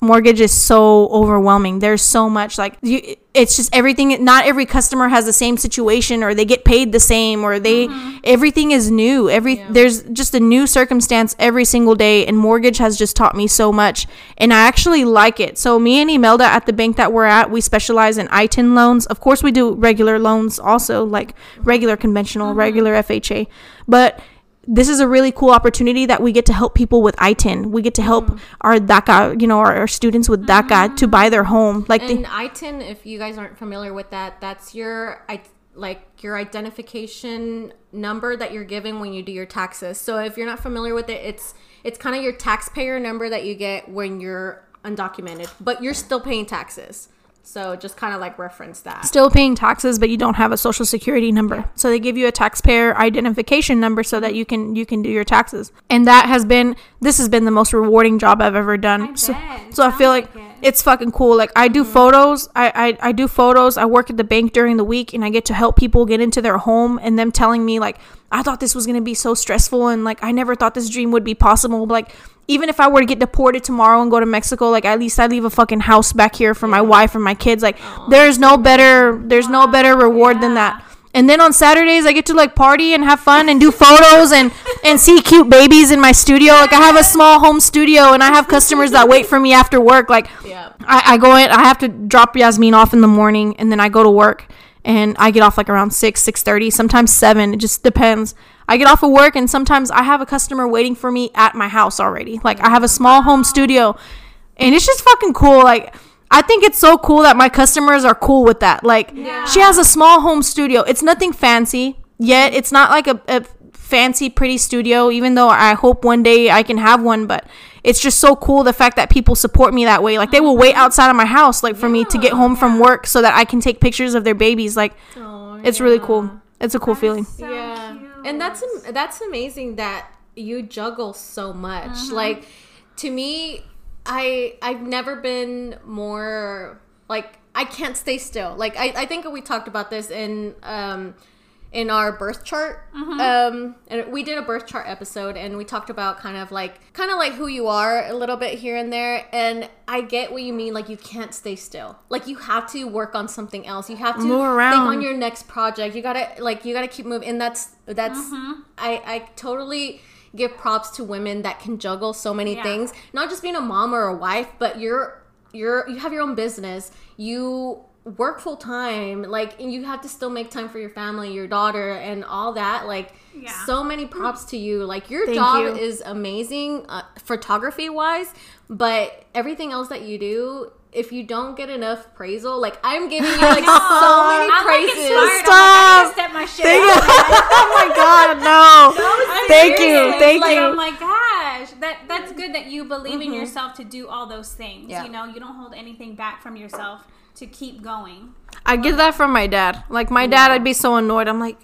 mortgage is so overwhelming. There's so much like you, it's just everything. Not every customer has the same situation, or they get paid the same, or they mm-hmm. everything is new. Every there's just a new circumstance every single day, and mortgage has just taught me so much, and I actually like it. So me and Imelda at the bank that we're at, we specialize in ITIN loans. Of course, we do regular loans also, like regular conventional, mm-hmm. regular FHA, but this is a really cool opportunity that we get to help people with ITIN. We get to help Mm. our DACA, you know, our, our students with DACA to buy their home. Like, And the, ITIN, if you guys aren't familiar with that, that's your I like your identification number that you're giving when you do your taxes. So if you're not familiar with it, it's it's kind of your taxpayer number that you get when you're undocumented, but you're still paying taxes. So just kind of like reference that. Still paying taxes, but you don't have a social security number. So they give you a taxpayer identification number so that you can you can do your taxes. And that has been this has been the most rewarding job I've ever done. I so so I feel like, like it. it's fucking cool. Like I do mm-hmm. photos. I, I I do photos. I work at the bank during the week and I get to help people get into their home and them telling me like I thought this was gonna be so stressful and like I never thought this dream would be possible. Like even if I were to get deported tomorrow and go to Mexico, like at least I leave a fucking house back here for my wife and my kids. Like there's no better there's no better reward than that. And then on Saturdays I get to like party and have fun and do photos and and see cute babies in my studio. Like I have a small home studio and I have customers that wait for me after work. Like Yeah. I, I go in I have to drop Yasmin off in the morning and then I go to work and I get off like around six, six thirty, sometimes seven. It just depends. I get off of work and sometimes I have a customer waiting for me at my house already. Like I have a small home studio and it's just fucking cool. Like I think it's so cool that my customers are cool with that. Like she has a small home studio. It's nothing fancy yet. It's not like a, a fancy, pretty studio. Even though I hope one day I can have one, but it's just so cool the fact that people support me that way. Like they will wait outside of my house, like for me to get home from work, so that I can take pictures of their babies. Like Oh, it's really cool. It's a cool feeling. So yeah cute. and that's that's amazing that you juggle so much Uh-huh. like to me i i've never been more like i can't stay still like i, I think we talked about this in um in our birth chart Uh-huh. um and we did a birth chart episode and we talked about kind of like kind of like who you are a little bit here and there and i get what you mean like you can't stay still like you have to work on something else you have to Move think around. on your next project you gotta like you gotta keep moving and that's that's Mm-hmm. i i totally give props to women that can juggle so many Yeah. things not just being a mom or a wife but you're you're you have your own business you work full time like and you have to still make time for your family your daughter and all that like Yeah. so many props to you like your Thank job you. is amazing uh, photography wise but everything else that you do if you don't get enough praisal like i'm giving you like so many I'm like praises inspired. Stop. I'm like, I need my shit Thank you. up. oh my god, no. Thank you. Thank like, you. Oh my gosh, that that's good that you believe in mm-hmm. yourself to do all those things. Yeah. You know, you don't hold anything back from yourself to keep going. I get that from my dad. Like my mm-hmm. dad, I'd be so annoyed. I'm like,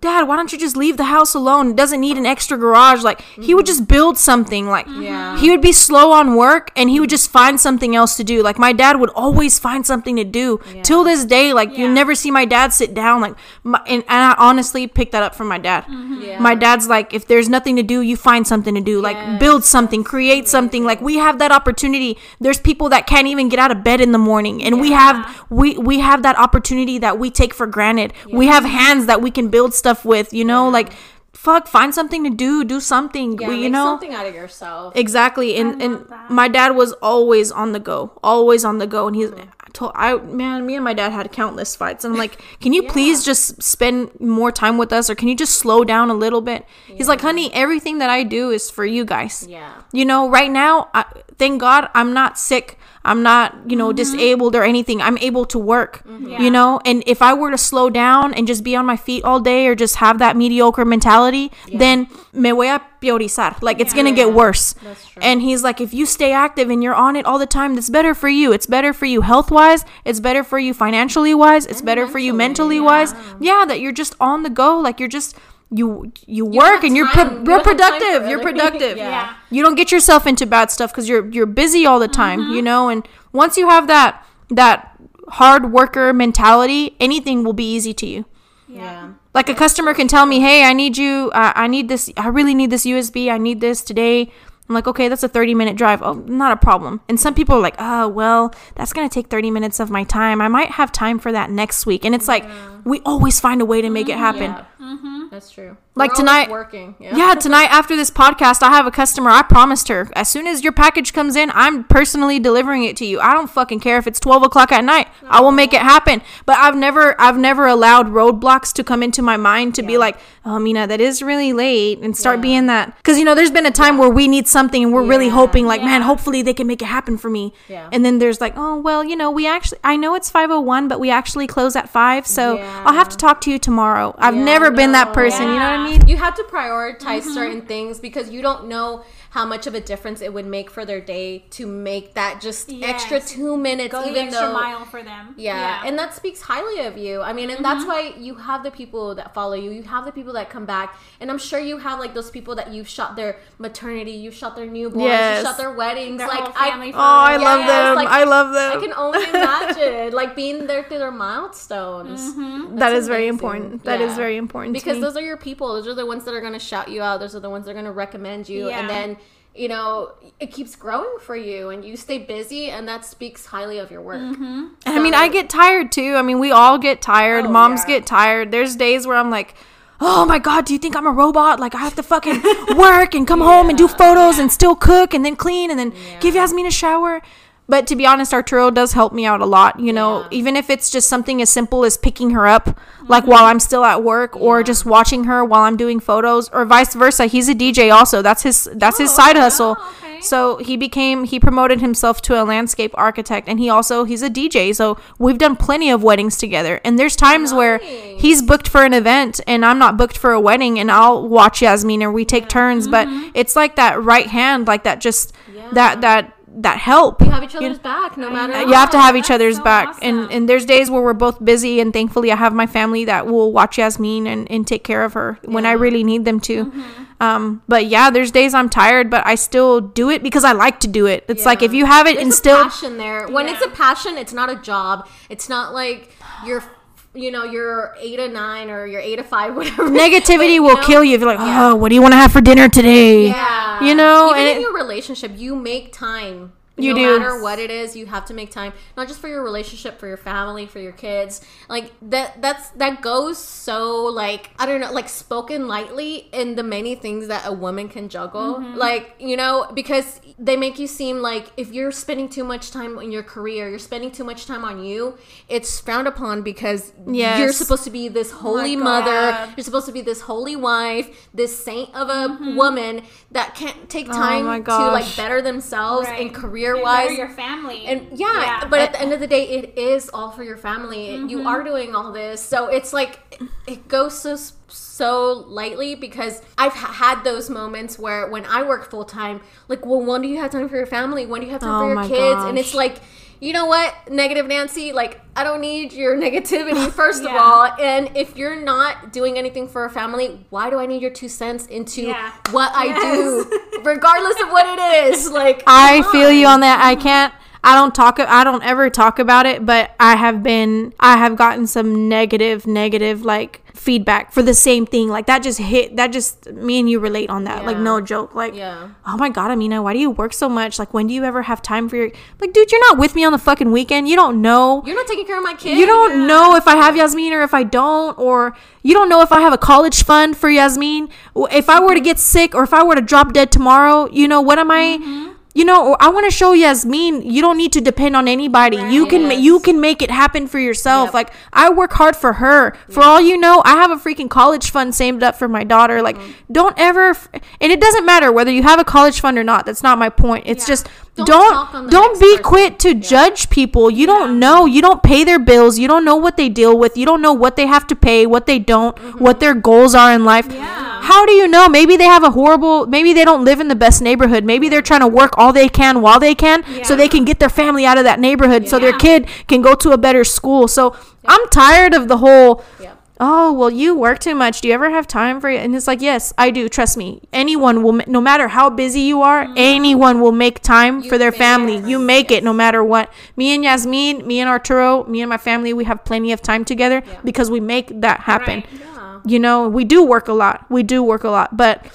Dad, why don't you just leave the house alone? It doesn't need an extra garage. Like he would mm-hmm. just build something. Like mm-hmm. Yeah. he would be slow on work and he would just find something else to do. Like my dad would always find something to do. Till this day, like you never see my dad sit down. Like my, and, and I honestly picked that up from my dad. Mm-hmm. Yeah. My dad's like, if there's nothing to do, you find something to do. Like Yes, build something, create something. Like we have that opportunity. There's people that can't even get out of bed in the morning, and we have we we have that opportunity that we take for granted. We have hands that we can build stuff with. You know, like fuck, find something to do, do something. yeah, you know, something out of yourself Exactly, and and that. my dad was always on the go, always on the go, and he's. I told I man, me and my dad had countless fights, and I'm like, can you please just spend more time with us, or can you just slow down a little bit? He's like, honey, everything that I do is for you guys. yeah You know, right now, I, thank God, I'm not sick. I'm not, you know, disabled or anything. I'm able to work, Yeah. you know? And if I were to slow down and just be on my feet all day or just have that mediocre mentality, then me voy a priorizar. Like, it's going to get worse. And he's like, if you stay active and you're on it all the time, that's better for you. It's better for you health wise. It's better for you financially wise. It's better for you mentally mentally, wise. Yeah, that you're just on the go. Like, you're just. You you don't work have and you're pro- you real don't have time for productive. You're productive. Yeah. Yeah. You don't get yourself into bad stuff because you're you're busy all the time, Mm-hmm. you know. And once you have that that hard worker mentality, anything will be easy to you. yeah Like a customer can tell me, "Hey, I need you. Uh, I need this. I really need this USB. I need this today." I'm like, "Okay, that's a 30 minute drive. Oh, not a problem." And some people are like, "Oh, well, that's gonna take 30 minutes of my time. I might have time for that next week." And it's like we always find a way to make it happen. yeah Mm-hmm. that's true Like We're always tonight- working Yeah, tonight after this podcast, I have a customer. I promised her as soon as your package comes in, I'm personally delivering it to you. I don't fucking care if it's twelve o'clock at night. I will make it happen. But I've never, I've never allowed roadblocks to come into my mind to be like, oh, Mina, that is really late, and start Yeah. being that. Because you know, there's been a time where we need something and we're really hoping, like, man, hopefully they can make it happen for me. Yeah. And then there's like, oh, well, you know, we actually, I know it's five oh one, but we actually close at five, so Yeah. I'll have to talk to you tomorrow. I've Yeah, never been that person person. You know what I mean? You have to prioritize mm-hmm. certain things because you don't know how much of a difference it would make for their day to make that just extra two minutes, Go the even extra though. mile for them. Yeah. and that speaks highly of you. I mean, and that's why you have the people that follow you. You have the people that come back, and I'm sure you have like those people that you've shot their maternity, you've shot their newborns, Yes. you shot their weddings. Their like whole I, family Oh, I photos. love them. like, I love them. I can only imagine like being there through their milestones. Mm-hmm. That's is very important. That is Yeah. very important to because me. those are your people. Those are the ones that are going to shout you out. Those are the ones that are going to recommend you, and Yeah. then you know it keeps growing for you, and you stay busy, and that speaks highly of your work. Mm-hmm. And I mean, I get tired too. I mean, we all get tired. Oh, Moms yeah. get tired. There's days where I'm like, oh my God, do you think I'm a robot? Like, I have to fucking work and come home and do photos and still cook and then clean and then give Yasmin a shower. But to be honest, Arturo does help me out a lot. You know, Yeah. even if it's just something as simple as picking her up, like mm-hmm. while I'm still at work, or just watching her while I'm doing photos, or vice versa. He's a DJ also. That's his. That's his Oh, side okay. hustle. Oh, okay. So he became he promoted himself to a landscape architect and he also he's a DJ. So we've done plenty of weddings together. And there's times where he's booked for an event and I'm not booked for a wedding and I'll watch Yasmin or we take turns, but mm-hmm. it's like that right hand like that just that that that help. You have each other's back, no matter. You have to have each other's so back, awesome. and and there's days where we're both busy, and thankfully I have my family that will watch Yasmin and, and take care of her when I really need them to. Mm-hmm. Um, but yeah, there's days I'm tired, but I still do it because I like to do it. It's like if you have it There's instilled, a passion there. When it's a passion, it's not a job. It's not like you're, you know, you're eight to nine or you're eight to five, whatever. negativity will know, kill you if you're like, Yeah. oh, what do you want to have for dinner today? Yeah, You know, even and in it- your relationship, you make time. You no do. matter what it is, you have to make time, not just for your relationship, for your family, for your kids. Like that. That's that goes so like I don't know, like spoken lightly in the many things that a woman can juggle. Mm-hmm. Like you know, because they make you seem like if you're spending too much time in your career, you're spending too much time on you. It's frowned upon because Yes. you're supposed to be this holy God. mother. You're supposed to be this holy wife, this saint of a woman that can't take time Mm-hmm. Oh to like better themselves Right. and career And wise. your family. And yeah, but at the end of the day, it is all for your family. You mm-hmm. are doing all this, so it's like it- it goes so so lightly because I've ha- had those moments where when I work full time, like, well, when do you have time for your family? When do you have time Oh for your my kids? And it's like. You know what, negative Nancy? Like, I don't need your negativity, first of all. And if you're not doing anything for a family, why do I need your two cents into Yeah. what I Yes. do, regardless of what it is? Like, I come feel you on. on that. I can't. I don't talk. I don't ever talk about it, but I have been. I have gotten some negative, negative like feedback for the same thing. Like that just hit. That just me and you relate on that. Like no joke. Like Yeah. oh my god, Amina, why do you work so much? Like when do you ever have time for your? Like dude, you're not with me on the fucking weekend. You don't know. You're not taking care of my kids. You don't know if I have Yasmin or if I don't, or you don't know if I have a college fund for Yasmin. If I were to get sick or if I were to drop dead tomorrow, you know, what am I? Mm-hmm. You know, I want to show Yasmin you don't need to depend on anybody. You can Yes. you can make it happen for yourself. Yep. Like I work hard for her. For all you know, I have a freaking college fund saved up for my daughter. Like Mm-hmm. don't ever f- and it doesn't matter whether you have a college fund or not. That's not my point. It's Yeah. just Don't don't talk on the don't, be person. quick to judge people. You don't know. You don't pay their bills. You don't know what they deal with. You don't know what they have to pay, what they don't, Mm-hmm. what their goals are in life. Yeah. How do you know? Maybe they have a horrible, maybe they don't live in the best neighborhood. Maybe they're trying to work all they can while they can so they can get their family out of that neighborhood so their kid can go to a better school. So I'm tired of the whole Yeah. Oh well you work too much. Do you ever have time for it and it's like yes i do. Trust me. Anyone will no matter how busy you are anyone will make time for their family. you make it no matter what. Me and yasmin me and arturo me and my family we have plenty of time together because we make that happen. Right. Yeah. you know we do work a lot. We do work a lot. But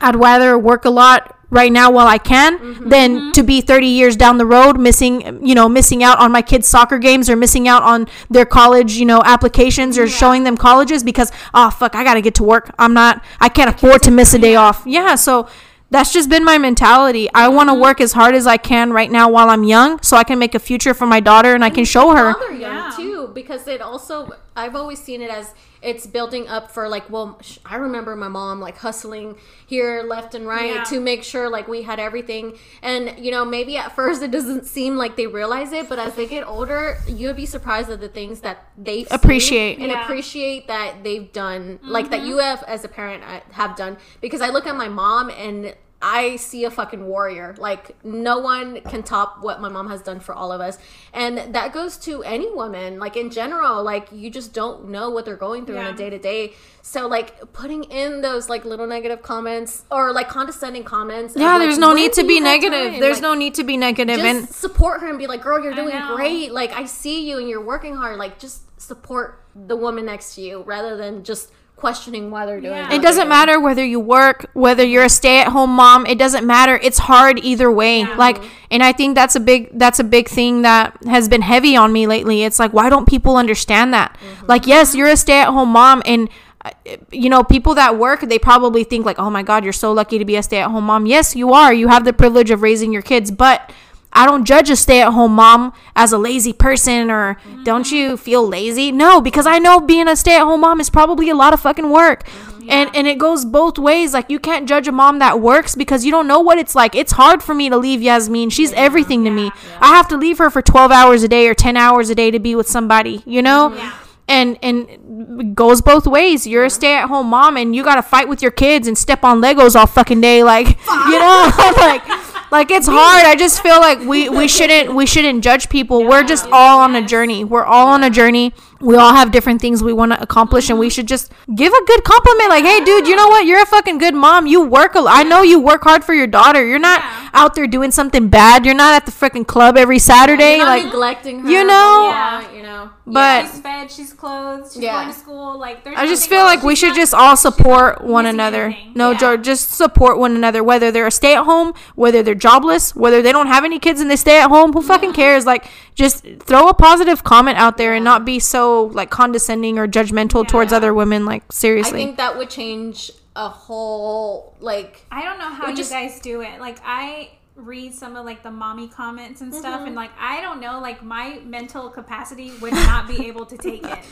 i'd rather work a lot right now while i can Mm-hmm. than to be 30 years down the road missing you know missing out on my kids soccer games or missing out on their college you know applications or showing them colleges because oh fuck i gotta get to work i'm not i can't afford to miss a day off yeah so that's just been my mentality. I want to Mm-hmm. work as hard as I can right now while I'm young so I can make a future for my daughter and I can show her. Yeah. too, because it also I've always seen it as it's building up for like well sh- I remember my mom like hustling here left and right Yeah. to make sure like we had everything and you know maybe at first it doesn't seem like they realize it but as they get older you'd be surprised at the things that they Appreciate. and Yeah. appreciate that they've done like that you have as a parent uh, have done because I look at my mom and I see a fucking warrior. Like no one can top what my mom has done for all of us. And that goes to any woman, like in general, like you just don't know what they're going through in Yeah. a day to day. So like putting in those like little negative comments or like condescending comments. of, Yeah, like, there's no need to be negative. time? There's Like, no need to be negative. just And support her and be like, girl, you're doing great. Like, I see you and you're working hard. Like, just support the woman next to you rather than just questioning why they're doing Yeah. what It doesn't matter whether you work, whether you're a stay-at-home mom. It doesn't matter. It's hard either way. Like, and I think that's a big that's a big thing that has been heavy on me lately. It's like, why don't people understand that? Like, yes, you're a stay-at-home mom, and uh, you know, people that work, they probably think like, oh my god, you're so lucky to be a stay-at-home mom. Yes, you are. You have the privilege of raising your kids, but I don't judge a stay at home mom as a lazy person or don't you mm-hmm. feel lazy? No, because I know being a stay at home mom is probably a lot of fucking work. Mm-hmm. And and it goes both ways. Like you can't judge a mom that works because you don't know what it's like. It's hard for me to leave Yasmin. She's everything to me. I have to leave her for 12 hours a day or 10 hours a day to be with somebody, you know? Mm-hmm. Yeah. and and it goes both ways. You're a stay at home mom, and you got to fight with your kids and step on Legos all fucking day, like you know, like like it's hard. I just feel like we we shouldn't we shouldn't judge people. We're just all on a journey. We're all on a journey. We all have different things we want to accomplish, and we should just give a good compliment. Like, hey, dude, you know what? You're a fucking good mom. You work. A, I know you work hard for your daughter. You're not out there doing something bad. You're not at the freaking club every Saturday. You're not like, neglecting her. you know? yeah, you know. But she's fed, she's clothed, she's Yeah. going to school. Like, there's I just feel like we should not- just all support one another. anything. No, Yeah. jo- just support one another. Whether they're a stay at home, whether they're jobless, whether they don't have any kids and they stay at home, who fucking cares? Like, just throw a positive comment out there and not be so like condescending or judgmental towards other women. Like, seriously, I think that would change a whole like I don't know how Or you just- guys do it. Like I read some of like the mommy comments and stuff and mm-hmm. like I don't know like my mental capacity would not be able to take it.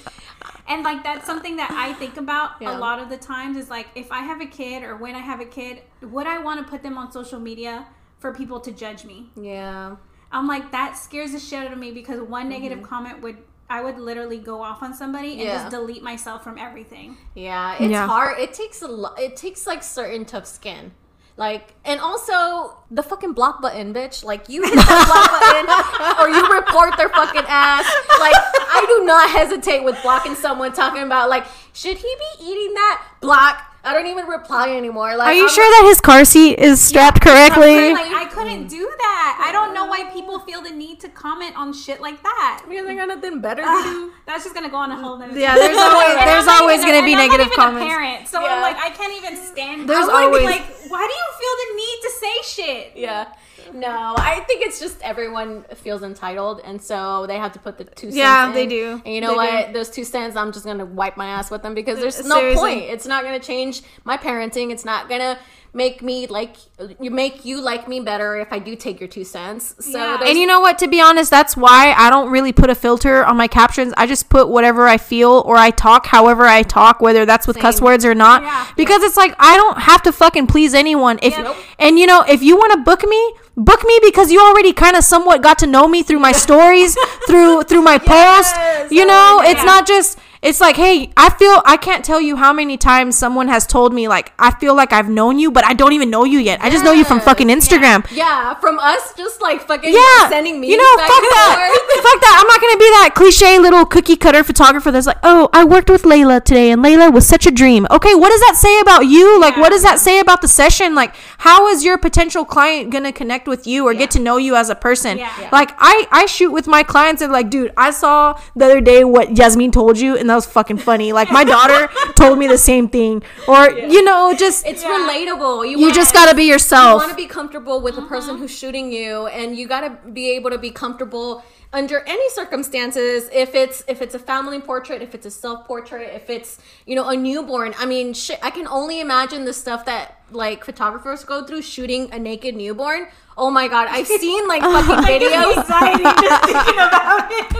And like that's something that I think about Yeah. a lot of the times is like if I have a kid or when I have a kid, would I want to put them on social media for people to judge me? yeah. I'm like that scares the shit out of me because one negative mm-hmm. comment would I would literally go off on somebody and Yeah. just delete myself from everything. Yeah, it's Yeah. hard. It takes a lot. It takes like certain tough skin. Like, and also the fucking block button, bitch. Like, you hit that block button or you report their fucking ass. Like, I do not hesitate with blocking someone talking about, like, should he be eating that? Block. I don't even reply anymore. Like, Are you I'm sure that his car seat is strapped correctly? Like I couldn't do that. I don't know why people feel the need to comment on shit like that. Because I got nothing better to Ugh, do. that's just gonna go on a whole nother. Yeah, there's always there's always even gonna be negative comments. A parent, so Yeah. I'm like, I can't even stand. There's I wanna be always- like, why do you feel the need to say shit? Yeah. No, I think it's just everyone feels entitled, and so they have to put the two cents. Yeah, in. they do. And you know They what? Those two cents, I'm just gonna wipe my ass with them because there's no Seriously. point. It's not gonna change my parenting. It's not gonna make me like you make you like me better if I do take your two cents. So Yeah. And you know what? To be honest, that's why I don't really put a filter on my captions. I just put whatever I feel or I talk however I talk, whether that's with cuss words or not. Yeah. Because it's like I don't have to fucking please anyone. If Yeah. And you know, if you want to book me, book me because you already kind of somewhat got to know me through my stories, through through my post. Yes. You Oh know, it's not just it's like, hey, I feel I can't tell you how many times someone has told me like I feel like I've known you, but I don't even know you yet. I just know you from fucking Instagram yeah, from us just like fucking yeah, sending me You know, fuck that. fuck that. I'm not gonna be that cliche little cookie cutter photographer that's like, oh, I worked with Layla today, and Layla was such a dream. Okay, what does that say about you? Like, what does that say about the session? Like, how is your potential client gonna connect with you or get to know you as a person? Yeah. Yeah. Like, I I shoot with my clients and like, dude, I saw the other day what Yasmin told you, and that was fucking funny. Like, my daughter told me the same thing, or you know, just It's Yeah. relatable. You, you want- just gotta be yourself. you want to be comfortable with the person uh-huh. who's shooting you and you got to be able to be comfortable under any circumstances if it's if it's a family portrait if it's a self portrait if it's you know a newborn i mean shit i can only imagine the stuff that like photographers go through shooting a naked newborn oh my god i've seen like fucking videos Anxiety just thinking about it.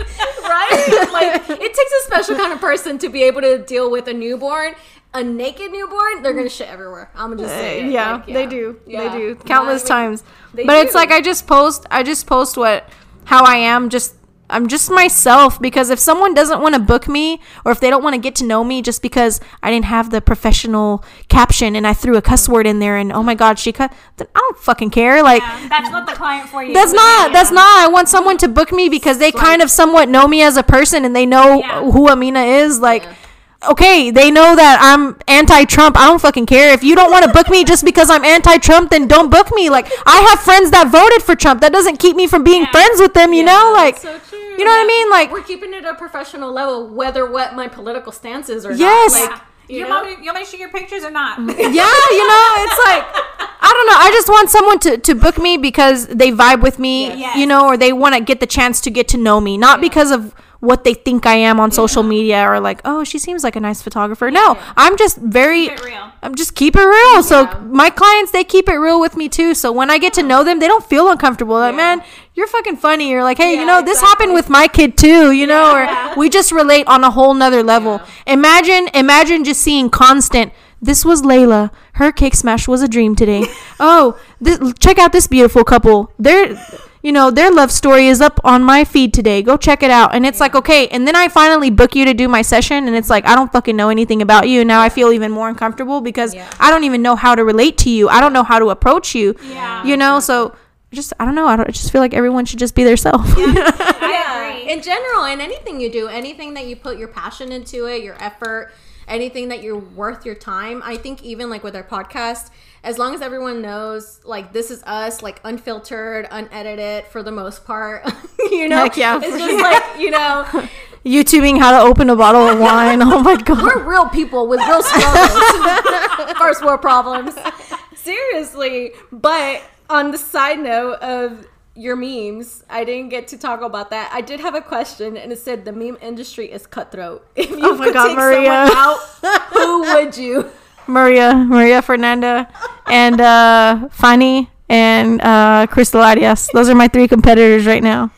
right like it takes a special kind of person to be able to deal with a newborn a naked newborn they're gonna shit everywhere i'm gonna just uh, say it. yeah, Like, they do. Yeah. They do countless even- times. they But it's like I just post. I just post what how I am. Just I'm just myself because if someone doesn't want to book me or if they don't want to get to know me just because I didn't have the professional caption and I threw a cuss word in there and oh my god she cut then I don't fucking care like Yeah, that's not the client for you. that's not that's not I want someone to book me because they kind of somewhat know me as a person and they know Yeah. who Amina is like okay they know that I'm anti-Trump I don't fucking care if you don't want to book me just because I'm anti-Trump then don't book me like I have friends that voted for Trump that doesn't keep me from being Yeah. friends with them you know like so true you know what I mean like we're keeping it at a professional level whether what my political stance is or Yes. not Yeah. like you, you want know? me, you want me to shoot your pictures or not? yeah, you know, it's like I don't know. I just want someone to, to book me because they vibe with me, Yes. you know, or they want to get the chance to get to know me, not because of what they think I am on social media or like, oh, she seems like a nice photographer. No, I'm just very Keep it real. I'm just keep it real. So my clients, they keep it real with me too. So when I get to know them, they don't feel uncomfortable. Like, Yeah. man, you're fucking funny. You're like, hey, you Yeah, know, this happened with my kid too, you know, Yeah. or we just relate on a whole nother level. Imagine, imagine just seeing constant. This was Layla. Her cake smash was a dream today. oh, this, check out this beautiful couple. Their, you know, their love story is up on my feed today. Go check it out. And it's like, okay. And then I finally book you to do my session, and it's like, I don't fucking know anything about you. Now I feel even more uncomfortable because Yeah. I don't even know how to relate to you. I don't know how to approach you. Yeah. You know, so just I don't know. I, don't, I just feel like everyone should just be their self. I agree. in general in anything you do anything that you put your passion into it your effort anything that you're worth your time i think even like with our podcast as long as everyone knows like this is us like unfiltered unedited for the most part you know? Heck yeah, it's just like you know YouTubing how to open a bottle of wine. Oh my god. we're real people with real struggles. First world problems. Seriously. But on the side note of your memes i didn't get to talk about that. I did have a question and it said the meme industry is cutthroat. If you Oh my could God, take Maria. someone out who would you Maria, Maria Fernanda, and uh, Fanny and uh, Crystal Arias. Those are my three competitors right now.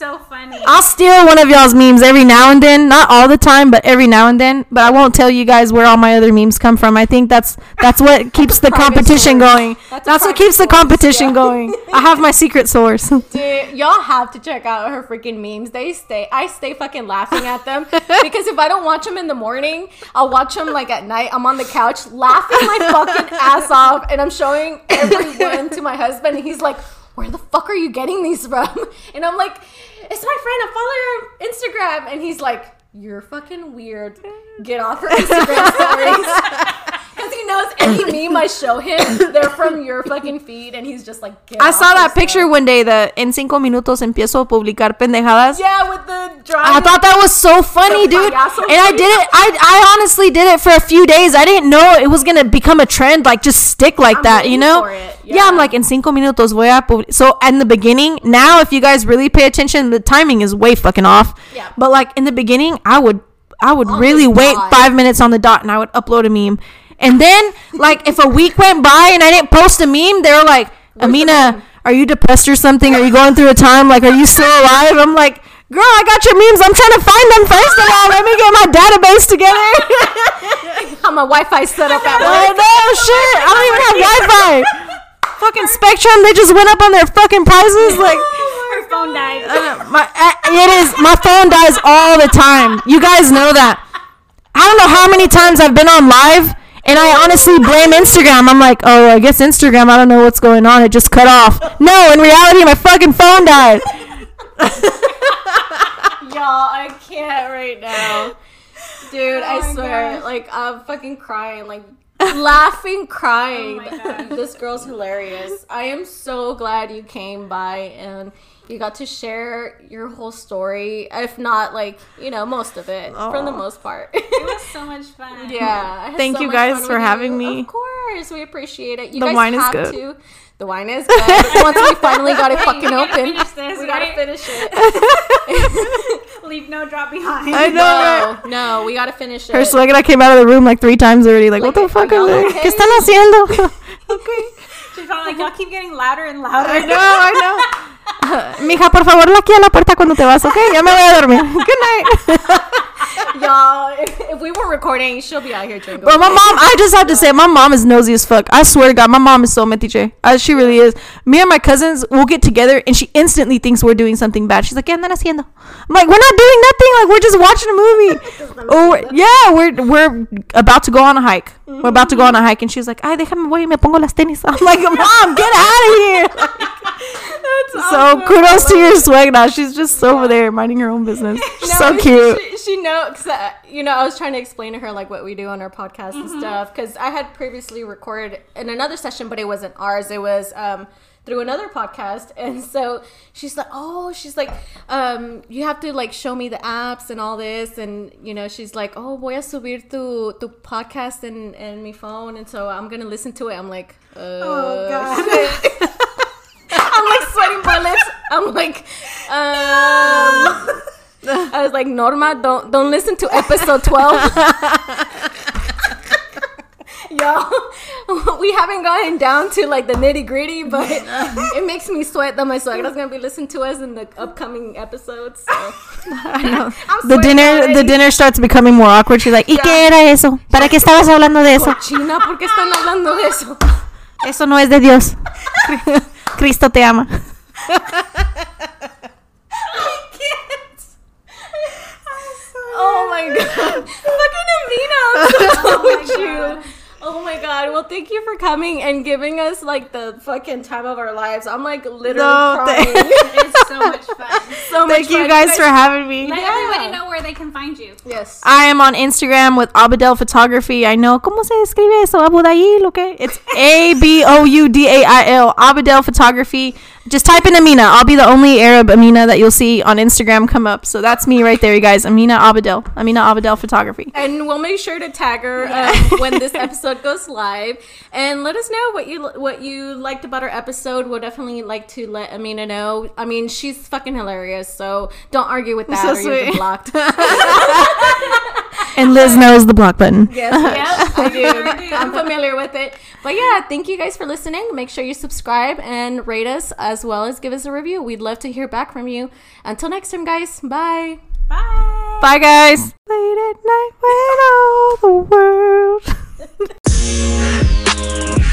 Your meme That's so funny. I'll steal one of y'all's memes every now and then, not all the time, but every now and then. But I won't tell you guys where all my other memes come from. I think that's that's what keeps the competition source. going. That's That's, what keeps the competition yeah. going. I have my secret source. Dude, y'all have to check out her freaking memes. They stay, I stay fucking laughing at them because if I don't watch them in the morning, I'll watch them like at night. I'm on the couch laughing my fucking ass off, and I'm showing everyone to my husband, and he's like, "Where the fuck are you getting these from?" And I'm like, "It's my friend. I follow her on Instagram," and he's like, "You're fucking weird. Get off her Instagram stories." Knows any meme I show him, they're from your fucking feed, and he's just like, I saw that picture stuff." one day. The en cinco minutos empiezo a publicar pendejadas. Yeah, with the drawing. I thought that was so funny, dude. And I did it. I, I honestly did it for a few days. I didn't know it was gonna become a trend, like just stick like I'm that, you know? it, Yeah. I'm like in cinco minutos voy a pub-" So in the beginning, now if you guys really pay attention, the timing is way fucking off. Yeah. But like in the beginning, I would I would oh On really wait five minutes on the dot and I would upload a meme. And then like if a week went by and I didn't post a meme, they were like, Amina, are you depressed or something? Are you going through a time? Like, are you still alive? I'm like, girl, I got your memes. I'm trying to find them first of all. Let me get my database together. How my Wi-Fi set up at work. know, shit. I don't even have Wi-Fi. Fucking Spectrum, they just went up on their fucking prices. Like, Her phone dies. uh, my, uh, it is, my phone dies all the time. You guys know that. I don't know how many times I've been on live. And I honestly blame Instagram. I'm like, oh, I guess Instagram. I don't know what's going on. It just cut off. No, in reality, my fucking phone died. Y'all, I can't right now. Dude, Oh I swear, gosh. like I'm fucking crying, like laughing, crying. Oh this girl's hilarious. I am so glad you came by and you got to share your whole story. If not, like you know, most of it for the most part. It was so much fun. yeah. Thank so you guys for having you. me. Of course. we appreciate it. You The guys wine is good. to. The wine is good. Once we finally got it fucking we gotta open, finish this, we gotta finish it. Leave no drop behind. I know. no, no, we gotta finish it. Her i came out of the room like three times already. Like, Like, what the fuck y'all are they? okay? ¿Qué están haciendo? okay. She's probably like, y'all keep getting louder and louder. I know, I know. Mija, por favor, laquea la puerta cuando te vas, ¿ok? Ya me voy a dormir. Good night. Y'all, if, if we were recording, she'll be out here drinking. Bro, my mom, I just have to say, my mom is nosy as fuck. I swear to God, my mom is so metiche. Uh, she really is. Me and my cousins will get together and she instantly thinks we're doing something bad. She's like, ¿qué andan haciendo? I'm like, we're not doing nothing. Like, we're just watching a movie. oh, yeah, we're, we're about to go on a hike. We're about to go on a hike. And she's like, ay, déjame voy y me pongo las tenis. I'm like, mom, get out of here. So kudos to your swag now. She's just over there minding her own business. She's so cute. She, she know, cause, uh, you know, I was trying to explain to her like what we do on our podcast and stuff. Because I had previously recorded in another session, but it wasn't ours. It was um, through another podcast, and so she's like, "Oh, she's like, um, you have to like show me the apps and all this." And you know, she's like, "Oh, voy a subir tu tu podcast and and mi phone," and so I'm gonna listen to it. I'm like, uh, Oh, God. I'm like sweating bullets. I'm like, um. I was like, Norma, don't don't listen to episode twelve. Y'all, we haven't gotten down to like the nitty gritty, but it makes me sweat that my suegra's gonna be listening to us in the upcoming episodes. So. I know. The dinner, the dinner starts becoming more awkward. She's like, ¿y qué era eso? ¿Para qué estabas hablando de eso? China, ¿por qué están hablando de eso? Eso no es de Dios. Cristo te ama. Oh my god. Fucking Amina, I'm so done with you. Oh my god. Well, thank you for coming and giving us like the fucking time of our lives. I'm like literally No, crying. thank- It's so much fun. so much Thank you fun. guys for having me. Let Yeah. everybody know where they can find you. Yes. I am on Instagram with Aboudail Photography. I know. ¿Cómo se escribe eso? Aboudail, okay? It's A B O U D A I L. Aboudail Photography. Just type in Amina. I'll be the only Arab Amina that you'll see on Instagram come up. So that's me right there, you guys. Amina Aboudail. Amina Aboudail Photography. and we'll make sure to tag her um, when this episode goes live. And let us know what you what you liked about our episode. We'll definitely like to let amina know. I mean she's fucking hilarious so don't argue with that So or you'll get sweet. blocked. And Liz knows the block button. yes Yep, i do. Do. i'm familiar with it. But yeah thank you guys for listening. Make sure you subscribe and rate us as well as give us a review. We'd love to hear back from you. Until next time guys. Bye. Bye. Bye, guys. Late at night when all the world Música